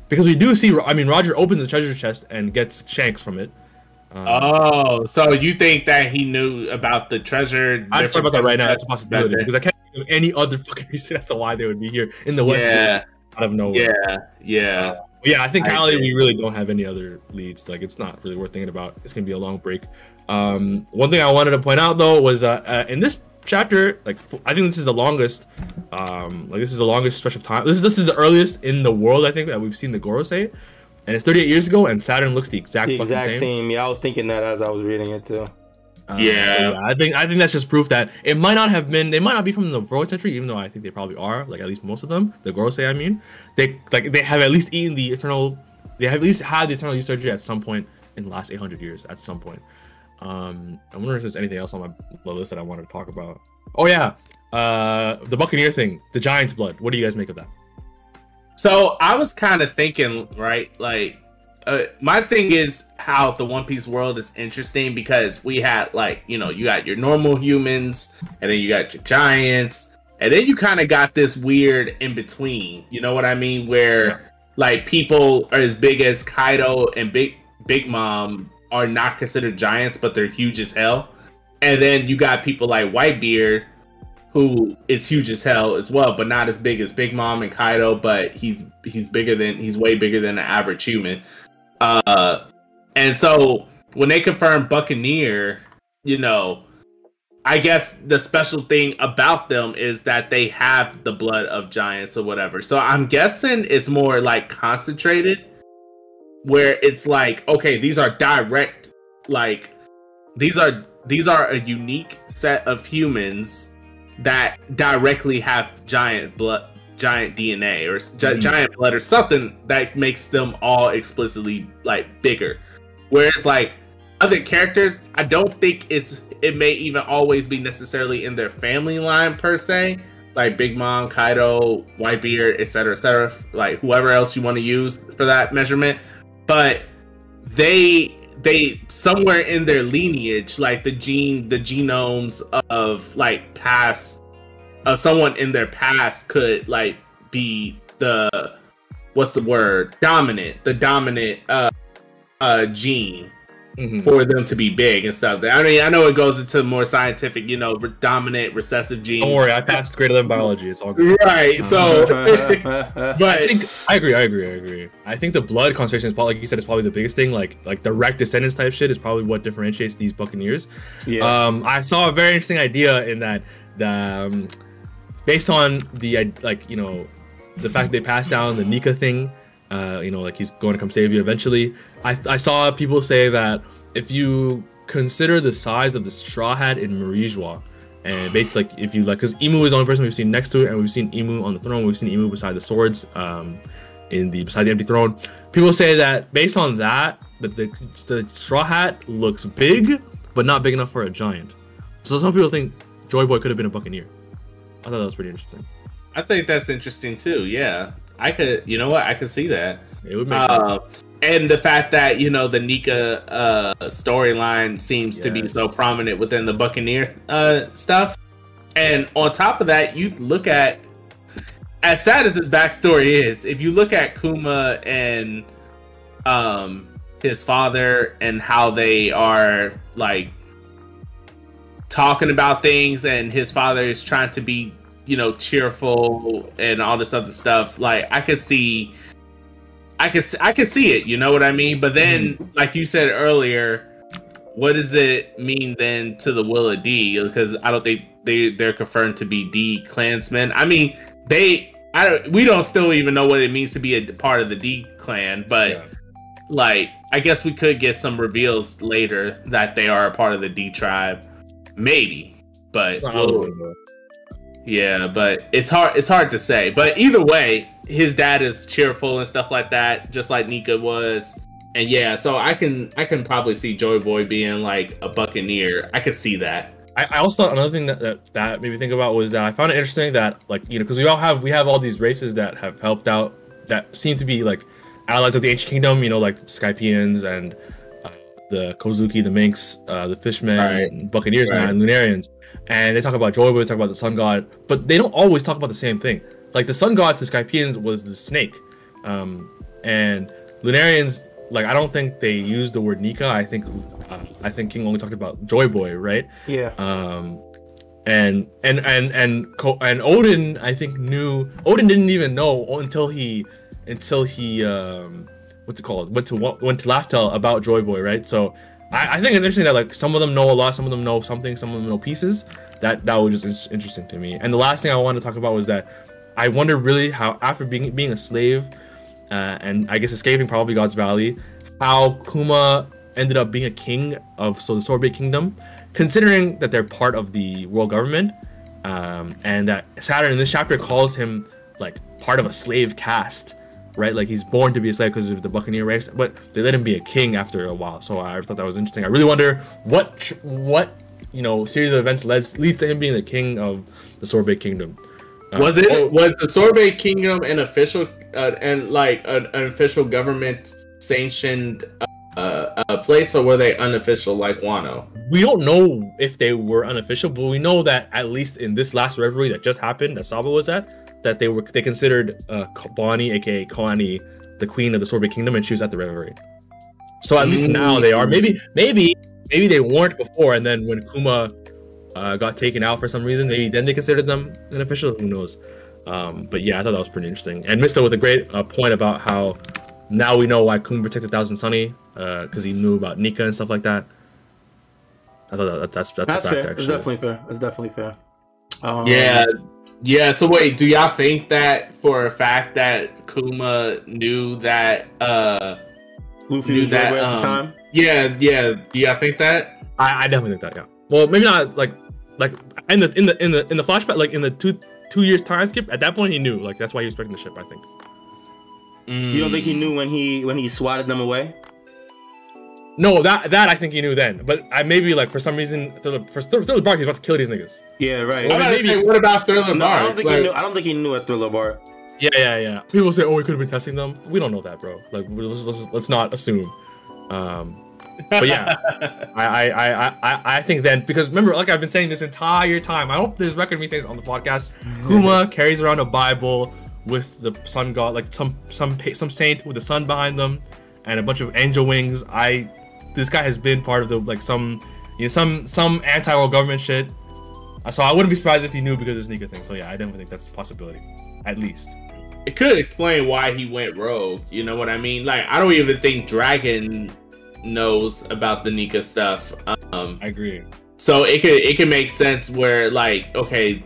Because we do see, I mean, Roger opens the treasure chest and gets shanks from it. Um, Oh, so you think that he knew about the treasure? I just thought about that right now. That's a different- possibility because I can't think of any other fucking reason as to why they would be here in the West Yeah, out of nowhere. yeah, yeah. But yeah, I think I currently agree. we really don't have any other leads. Like it's not really worth thinking about. It's gonna be a long break. Um, one thing I wanted to point out though was uh, uh, in this chapter, like I think this is the longest. Um, like this is the longest stretch of time. This is this is the earliest in the world I think that we've seen the Gorosei, and it's 38 years ago, and Saturn looks the exact The exact same. same. Yeah, I was thinking that as I was reading it too. Um, Yeah. so, I think I think that's just proof that it might not have been. They might not be from the fourth century, even though I think they probably are. Like at least most of them, the Gorosei, I mean, they like they have at least eaten the eternal. They have at least had the eternal youth surgery at some point in the last 800 years. At some point, um, I wonder if there's anything else on my my list that I wanted to talk about. Oh yeah, uh, the Buccaneer thing, the Giant's blood. What do you guys make of that? So I was kind of thinking, right? Like, uh, my thing is how the One Piece world is interesting because we had like, you know, you got your normal humans, and then you got your giants, and then you kind of got this weird in between. You know what I mean? Where Yeah. like people are as big as Kaido and Big Big Mom are not considered giants, but they're huge as hell. And then you got people like Whitebeard, who is huge as hell as well, but not as big as Big Mom and Kaido, but he's he's bigger than he's way bigger than an average human. Uh and so when they confirmed Buccaneer, you know, I guess the special thing about them is that they have the blood of giants or whatever. So I'm guessing it's more like concentrated where it's like, okay, these are direct like these are these are a unique set of humans that directly have giant blood giant dna or gi- Mhm. giant blood or something that makes them all explicitly like bigger. Whereas like other characters i don't think it's it may even always be necessarily in their family line per se. Like big mom kaido whitebeard etc etc like whoever else you want to use for that measurement. But they they somewhere in their lineage like the gene the genomes of like past of someone in their past could like be the what's the word dominant the dominant uh uh gene Mhm. for them to be big and stuff i mean i know it goes into more scientific you know re- dominant recessive genes Don't worry, I passed grade 11 biology. It's all good. right so [LAUGHS] I but think I agree. I agree. I agree. I think the blood concentration is probably, like you said, is probably the biggest thing. Like like direct descendants type shit is probably what differentiates these Buccaneers. yeah. Um, I saw a very interesting idea in that the um, based on the like you know the fact that they passed down the Nika thing. Uh, you know, like he's going to come save you eventually. I I saw people say that if you consider the size of the straw hat in Mary Geoise, and basically like if you like, because Imu is the only person we've seen next to it, and we've seen Imu on the throne, we've seen Imu beside the swords, um, in the beside the empty throne. People say that based on that, that the the straw hat looks big, but not big enough for a giant. So some people think Joy Boy could have been a Buccaneer. I thought that was pretty interesting. i think that's interesting too yeah i could you know what i could see that It would make sense. Uh, and the fact that you know the Nika uh, storyline seems to be so prominent within the Buccaneer uh, stuff, and on top of that, you look at as sad as his backstory is. If you look at Kuma and um, his father and how they are like talking about things and his father is trying to be you know cheerful and all this other stuff like i could see i could i could see it you know what i mean? But then mm-hmm. like you said earlier what does it mean then to the will of d? Because i don't think they they're confirmed to be d clansmen. I mean they i don't we don't still even know what it means to be a part of the d clan but Yeah. like I guess we could get some reveals later that they are a part of the D tribe, maybe. But we'll- yeah, but it's hard. It's hard to say. But either way, his dad is cheerful and stuff like that, just like Nika was. And yeah, so I can I can probably see Joy Boy being like a Buccaneer. I could see that. I, I also thought another thing that, that that made me think about was that I found it interesting that like you know because we all have we have all these races that have helped out that seem to be like allies of the ancient kingdom you know like Skypians and the Kozuki the Minks uh, the Fishmen Right. Buccaneers Right. and Lunarians and they talk about Joy Boy they talk about the Sun God but they don't always talk about the same thing like the Sun God to Skypians was the snake um, and Lunarians like I don't think they used the word Nika I think uh, I think King only talked about Joy Boy right Yeah. um and and and and and Oden I think knew Oden didn't even know until he until he um what's it called? Went to went to Laugh Tale about Joy Boy right? So I, I think it's interesting that like some of them know a lot some of them know something some of them know pieces. That that was just interesting to me. And the last thing I wanted to talk about was that I wonder really how after being being a slave uh, and I guess escaping probably God's Valley how Kuma ended up being a king of so the Sorbet Kingdom considering that they're part of the world government um, and that saturn in this chapter calls him like part of a slave caste right? Like he's born to be a slave because of the buccaneer race but they let him be a king after a while. So i thought that was interesting. I really wonder what what you know series of events led lead to him being the king of the sorbet kingdom. Uh, Was it oh, was the Sorbet Kingdom an official uh, and like an, an official government sanctioned uh, uh, place, or were they unofficial like Wano? we don't know if they were unofficial, but we know that at least in this last reverie that just happened, that Saba was at, that they were they considered uh, Bonnie, aka Kalani, the queen of the Sorbet Kingdom, and she was at the reverie. So at least now they are. Maybe, maybe, maybe they weren't before, and then when Kuma uh, got taken out for some reason, maybe then they considered them an official. Who knows? Um, but yeah, I thought that was pretty interesting. And Mysta with a great uh, point about how now we know why Kuma protected Thousand Sunny because he knew about Nika and stuff like that. I thought that, that's that's, That's a fact fair. It's actually. definitely fair. It's definitely fair. Um, Yeah, yeah. So wait, do y'all think that for a fact that Kuma knew that? uh Luffy do was that, that, at um, the time. Yeah, yeah. Do y'all think that? I, I definitely think that. Yeah. Well, maybe not like like in the in the in the in the flashback, like in the two two years time skip. At that point, he knew. Like that's why he was expecting the ship. I think. You don't think he knew when he when he swatted them away? No, that that I think he knew then. But I maybe like for some reason Thriller, for Thriller, Thriller Bark, he's about to kill these niggas. Yeah, right. I'm Well, about maybe- say, what about Thriller no, I don't think Like, he knew. I don't think he knew at Thriller Bark. Yeah, yeah, yeah. People say, "Oh, we could have been testing them." We don't know that, bro. Like, let's, let's, let's not assume. Um, but yeah, [LAUGHS] I, I, I, I, I think then because remember, like I've been saying this entire time. I hope there's record me saying this on the podcast. [LAUGHS] Kuma carries around a Bible with the sun god, like some some some saint with the sun behind them, and a bunch of angel wings. I, this guy has been part of the like some, you know, some some anti-world government shit. Uh, So I wouldn't be surprised if he knew because of this Nika thing. So yeah, I definitely think that's a possibility, at least. it could explain why he went rogue. You know what I mean? Like, I don't even think Dragon knows about the Nika stuff. Um, I agree. so it could it could make sense where like okay,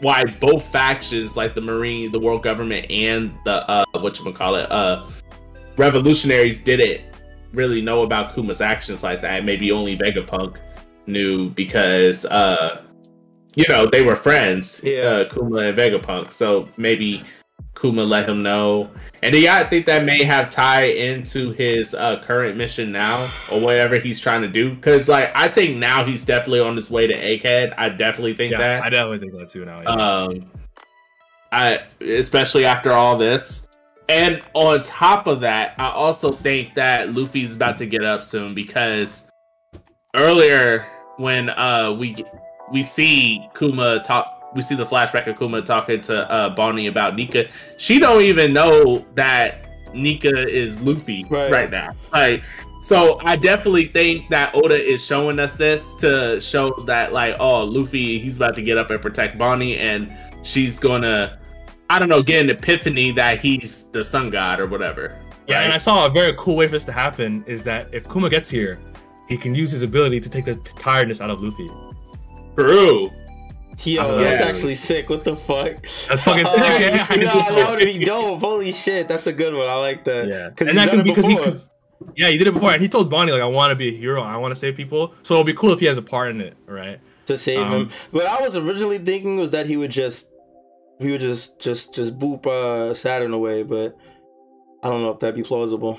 why both factions like the Marine, the world government, and the uh what you call it uh revolutionaries didn't really know about Kuma's actions like that. Maybe only Vegapunk knew because uh you know they were friends, Yeah. uh, Kuma and Vegapunk. So maybe Kuma let him know. And do y'all think that may have tie into his uh, current mission now or whatever he's trying to do? Because like I think now he's definitely on his way to Egghead. I definitely think Yeah, that. I definitely think that too now. yeah. Um, I especially after all this, and on top of that, I also think that Luffy's about to get up soon because earlier when uh we we see Kuma talk, we see the flashback of Kuma talking to uh Bonnie about Nika. She don't even know that Nika is Luffy Right. right, now. Like So I definitely think that Oda is showing us this to show that like, oh, Luffy, he's about to get up and protect Bonnie, and she's gonna, I don't know, get an epiphany that he's the sun god or whatever. Yeah, right? and I saw a very cool way for this to happen is that if Kuma gets here, he can use his ability to take the tiredness out of Luffy. True. Yo, Yeah. that's actually sick. What the fuck? That's fucking [LAUGHS] sick. Yeah, I no, just- that would be dope. Holy shit, that's a good one. I like that. Yeah, because and he's that done can it because he, yeah, he did it before, and he told Bonnie like, "I want to be a hero. I want to save people." So it'll be cool if he has a part in it, right? to save um, him. What I was originally thinking was that he would just, he would just, just, just boop uh, Saturn away. But I don't know if that'd be plausible.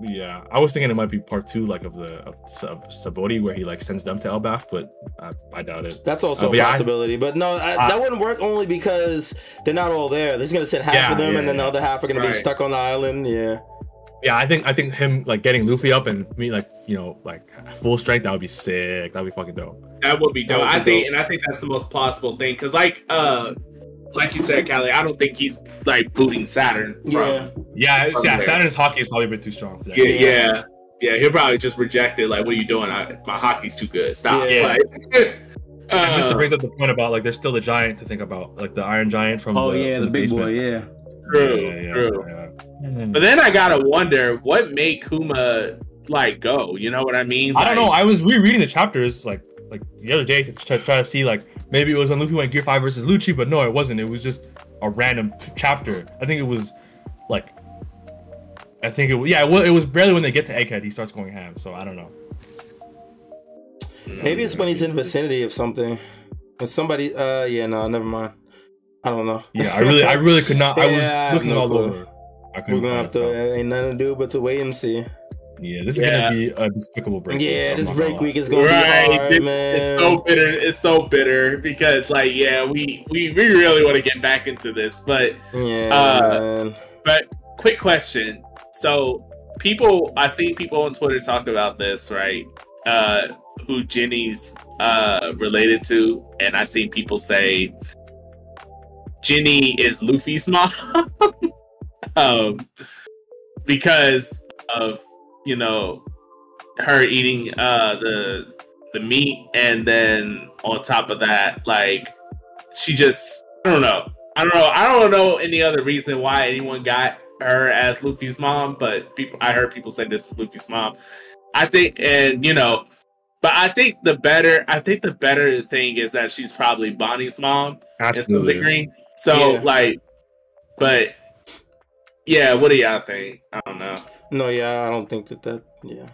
Yeah, I was thinking it might be part two, like of the of, of Sabaody, where he like sends them to Elbaf, but I, I doubt it. That's also Uh, a but yeah, I- possibility. but no, I, I- that wouldn't work only because they're not all there. They're just gonna send half Yeah, of them, yeah, and then the other half are gonna be stuck on the island. Yeah. Yeah, I think I think him like getting Luffy up and me like you know like full strength that would be sick. That would be fucking dope. That would be dope. would be I think, and I think that's the most plausible thing, because like, uh, like you said, Kali, I don't think he's like booting Saturn from. Yeah. Yeah, From yeah. there. Saturn's haki is probably a bit too strong for that. Yeah, yeah, yeah. He'll probably just reject it. Like, what are you doing? I, my haki's too good. Stop. Yeah. Like, [LAUGHS] And just to uh, brings up the point about like there's still the giant to think about, like the Iron Giant from Oh the, yeah, from the big boy. Yeah. true, Yeah, yeah, true. yeah. But then I gotta wonder what made Kuma like go. You know what I mean? I don't know. I was rereading the chapters like like the other day to try, try to see like maybe it was when Luffy went Gear Five versus Lucci, but no, it wasn't. It was just a random chapter. I think it was like I think it was yeah. Well, it was barely when they get to Egghead he starts going ham. So I don't know. Maybe it's when he's in the vicinity of something. And somebody. Uh. Yeah. No. Never mind. I don't know. Yeah, I really I really could not. I was [LAUGHS] have looking no all clue. over. I We're gonna have to. it, Ain't nothing to do but to wait and see. So- Yeah, this is Yeah. gonna be a despicable break. Yeah, this break week is gonna Right, be hard, it's, man. it's so bitter. It's so bitter because, like, yeah, we we, we really want to get back into this, but yeah, uh. But quick question. So people I seen people on Twitter talk about this, right? Uh who Ginny's uh related to, and I seen people say Jenny is Luffy's mom. [LAUGHS] um because of, you know, her eating uh the the meat and then on top of that, like she just I don't know. I don't know. I don't know any other reason why anyone got her as Luffy's mom, but people I heard people say this is Luffy's mom. I think and you know, but I think the better I think the better thing is that she's probably Bonnie's mom instead of Absolutely. the green. So Yeah. like but yeah, what do y'all think? I don't know. No, yeah, I don't think that that. Yeah,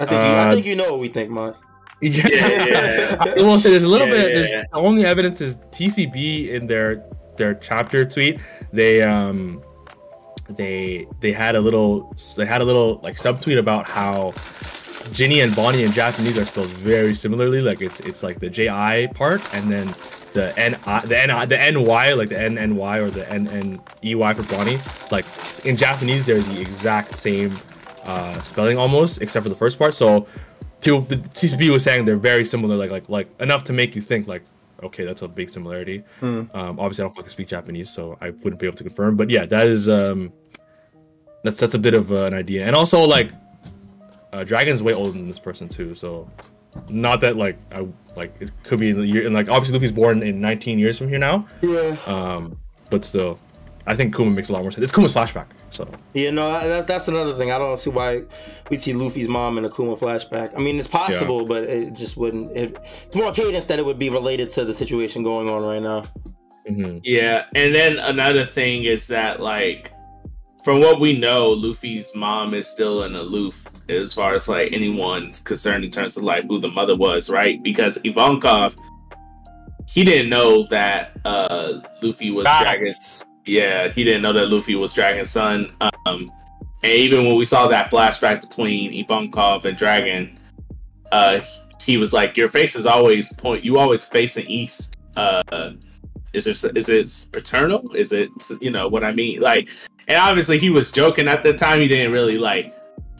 I think you, I Uh, think you know what we think, Mark. [LAUGHS] Yeah, Yeah, yeah. I will say there's a little Yeah, bit. yeah, There's yeah. the only evidence is TCB in their their chapter tweet. They um they they had a little they had a little like subtweet about how Ginny and Bonnie in Japanese are spelled very similarly. Like it's it's like the J I part and then the N I the N I the N Y like the N N Y or the N N E Y for Bonnie. Like in Japanese they're the exact same uh spelling almost except for the first part. So people TCB was saying they're very similar, like like like enough to make you think like, okay, that's a big similarity. Hmm. Um, obviously, I don't fucking speak Japanese, so I wouldn't be able to confirm. But yeah, that is um, that's that's a bit of uh, an idea, and also like, uh, Dragon's way older than this person too, so not that like I like it could be in the year, and like obviously Luffy's born in 19 years from here now, Yeah, um, but still, I think Kuma makes a lot more sense. It's Kuma's flashback, so yeah, no, that's that's another thing. I don't see why we see Luffy's mom in a Kuma flashback. I mean, it's possible, but it just wouldn't. It, it's more cadence that it would be related to the situation going on right now. mhm. Yeah, and then another thing is that like from what we know, Luffy's mom is still an aloof as far as like anyone's concerned in terms of like who the mother was, right? Because Ivankov he didn't know that uh Luffy was Dragon yeah, he didn't know that Luffy was Dragon's son. Um, and even when we saw that flashback between Ivankov and Dragon, uh, he was like, "Your face is always point. You always facing east. Uh, is it is it paternal? Is it you know what I mean? Like, and obviously he was joking at the time. He didn't really like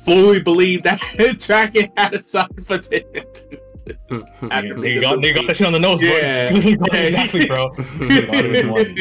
fully believe that [LAUGHS] Dragon had a but then After They got, they got that shit on the nose, bro. Yeah. [LAUGHS] Exactly, bro. [LAUGHS] They got it in one.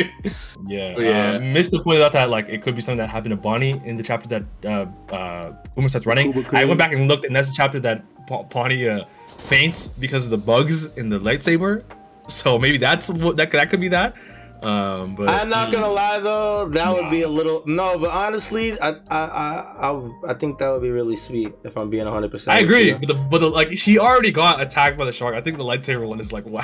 Yeah, Yeah. Uh, Mysta pointed out that like it could be something that happened to Bonnie in the chapter that uh, uh, Boomer starts running. I went back and looked, and that's the chapter that Bonnie uh, faints because of the bugs in the lightsaber. So maybe that's what that that could be that. Um, but I'm not gonna lie though, that would be a little no, but honestly, I I I I, I think that would be really sweet if I'm being 100. percent I agree. But the but the, like she already got attacked by the shark. I think the lightsaber one is like [LAUGHS] wow.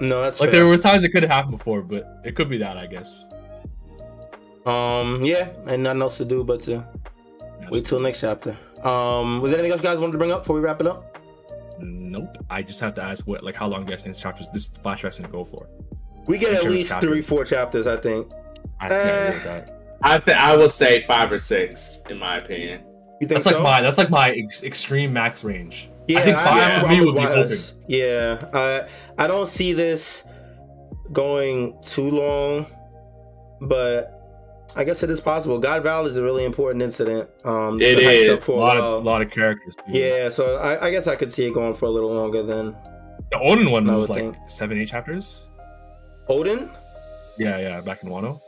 No, that's Like fair. there was times it could have happened before, but it could be that I guess. Um, yeah, and nothing else to do but to wait till next chapter. Um, was there anything else you guys wanted to bring up before we wrap it up? Nope. I just have to ask what like how long do you guys think this chapter this flashback's gonna go for? We get at least chapters. three, four chapters, I think. I can't that. I th- I would say five or six in my opinion. You think That's like my that's like my ex- extreme max range. Yeah, I think five yeah, for me would be I'm open. Yeah, I I don't see this going too long, but I guess it is possible. God Val is a really important incident. Um, It it's been hyped is. up A for a lot while. of lot of characters. Dude. Yeah, so I, I guess I could see it going for a little longer than The Oden one I was like think. seven, eight chapters. Oden. Yeah, yeah, back in Wano.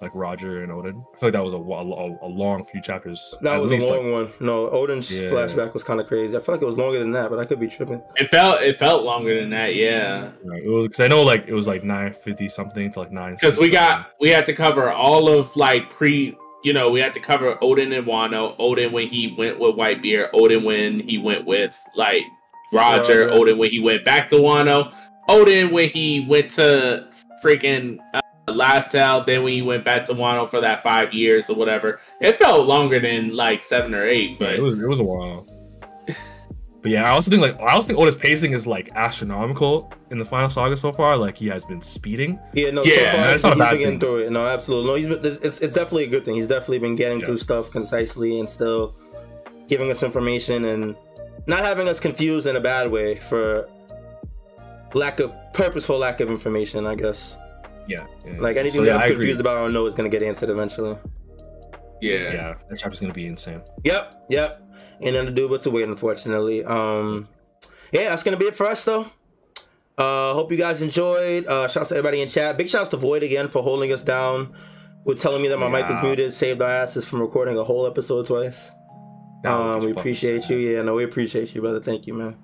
Like Roger and Oden. I feel like that was a, a, a long few chapters. That At was a least, long like, one. No, Oden's Yeah. flashback was kind of crazy. I feel like it was longer than that, but I could be tripping. It felt it felt longer than that, yeah. right, It was because I know like it was like nine fifty something to like nine. Because we got we had to cover all of like pre you know, we had to cover Oden and Wano, Oden when he went with Whitebeard, Oden when he went with like Roger, Roger. Oden when he went back to Wano, Oden when he went to freaking uh, Laugh Tale, then when he went back to Wano for that five years or whatever. It felt longer than like seven or eight, But but it was it was a while. But yeah, I also think like I also think Oda's pacing is like astronomical in the final saga so far. Like he has been speeding. Yeah, no, Yeah, so far that's he's not a been bad getting thing. through it. No, absolutely. No, he's been, it's it's definitely a good thing. He's definitely been getting Yeah. through stuff concisely and still giving us information and not having us confused in a bad way for lack of purposeful lack of information. I guess Yeah. yeah. like anything So, that yeah, I'm I agree. confused about, I don't know is gonna get answered eventually. yeah. Yeah, that chapter's gonna be insane. Yep, yep. And then to do but to wait, unfortunately. Um, yeah, that's gonna be it for us, though. Uh, hope you guys enjoyed. Uh, shouts to everybody in chat. Big shouts to Void again for holding us down with telling me that my mic was muted. Saved our asses from recording a whole episode twice. Um, we appreciate sad. you. Yeah, no, we appreciate you, brother. Thank you, man.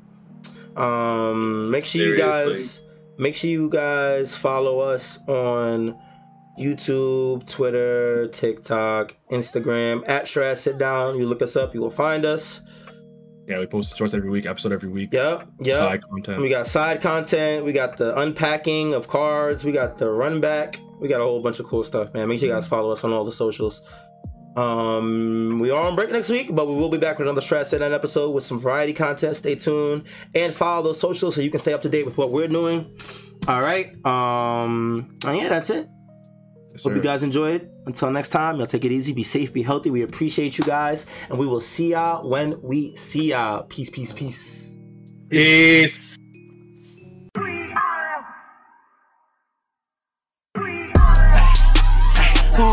Um, make sure you guys, make sure you guys follow us on YouTube, Twitter, TikTok, Instagram at Straw Hat Sit Down. You look us up, you will find us. Yeah, we post shorts every week, episode every week. Yep, yep. Side content. We got side content. We got the unpacking of cards. We got the run back. We got a whole bunch of cool stuff, man. Make sure you guys follow us on all the socials. Um, we are on break next week, but we will be back with another Straw Hat Sit Down episode with some variety content. Stay tuned and follow those socials so you can stay up to date with what we're doing. All right. Um, and yeah, that's it. Yes, Hope you guys enjoyed. Until next time, y'all take it easy, be safe, be healthy. We appreciate you guys, and we will see y'all when we see y'all. Peace, peace, peace. Peace. Who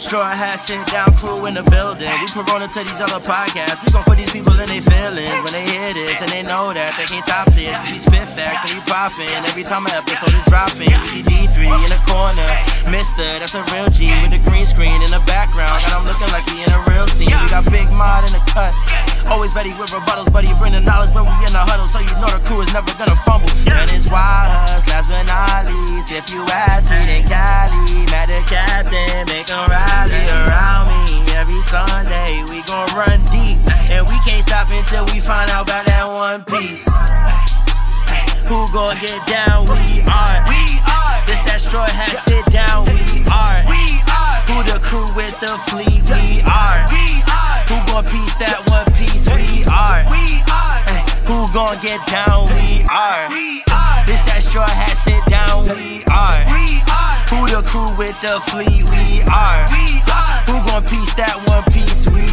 Straw hat, sit down crew in the building. We Corona to these other podcasts. We gon' put these people in their feelings when they hear this and they know that they can't top this. We spit facts and we poppin' every time an episode is dropping. We see D3 in the corner, Mysta, that's a real G with the green screen in the background. I'm looking like he in a real scene. We got Big Mod in the cut. Always ready with rebuttals, but he bring the knowledge when we in the huddle, so you know the crew is never gonna fumble. And it's wise, last but not least. If you ask me, then Kali Mac the captain, make 'em rally around me. Every Sunday, we gon' run deep, and we can't stop until we find out about that one piece. Who gon' get down? We are. We are. This that straw hat sit down. We are. We are. Who the crew with the fleet? We are. We are. Who gon' piece that one piece? We are. We are. Ay, who gon' get down? We are. We are. It's that straw hat sit down. We are. We are. Who the crew with the fleet? We are. We are. Who gon' piece that one piece? We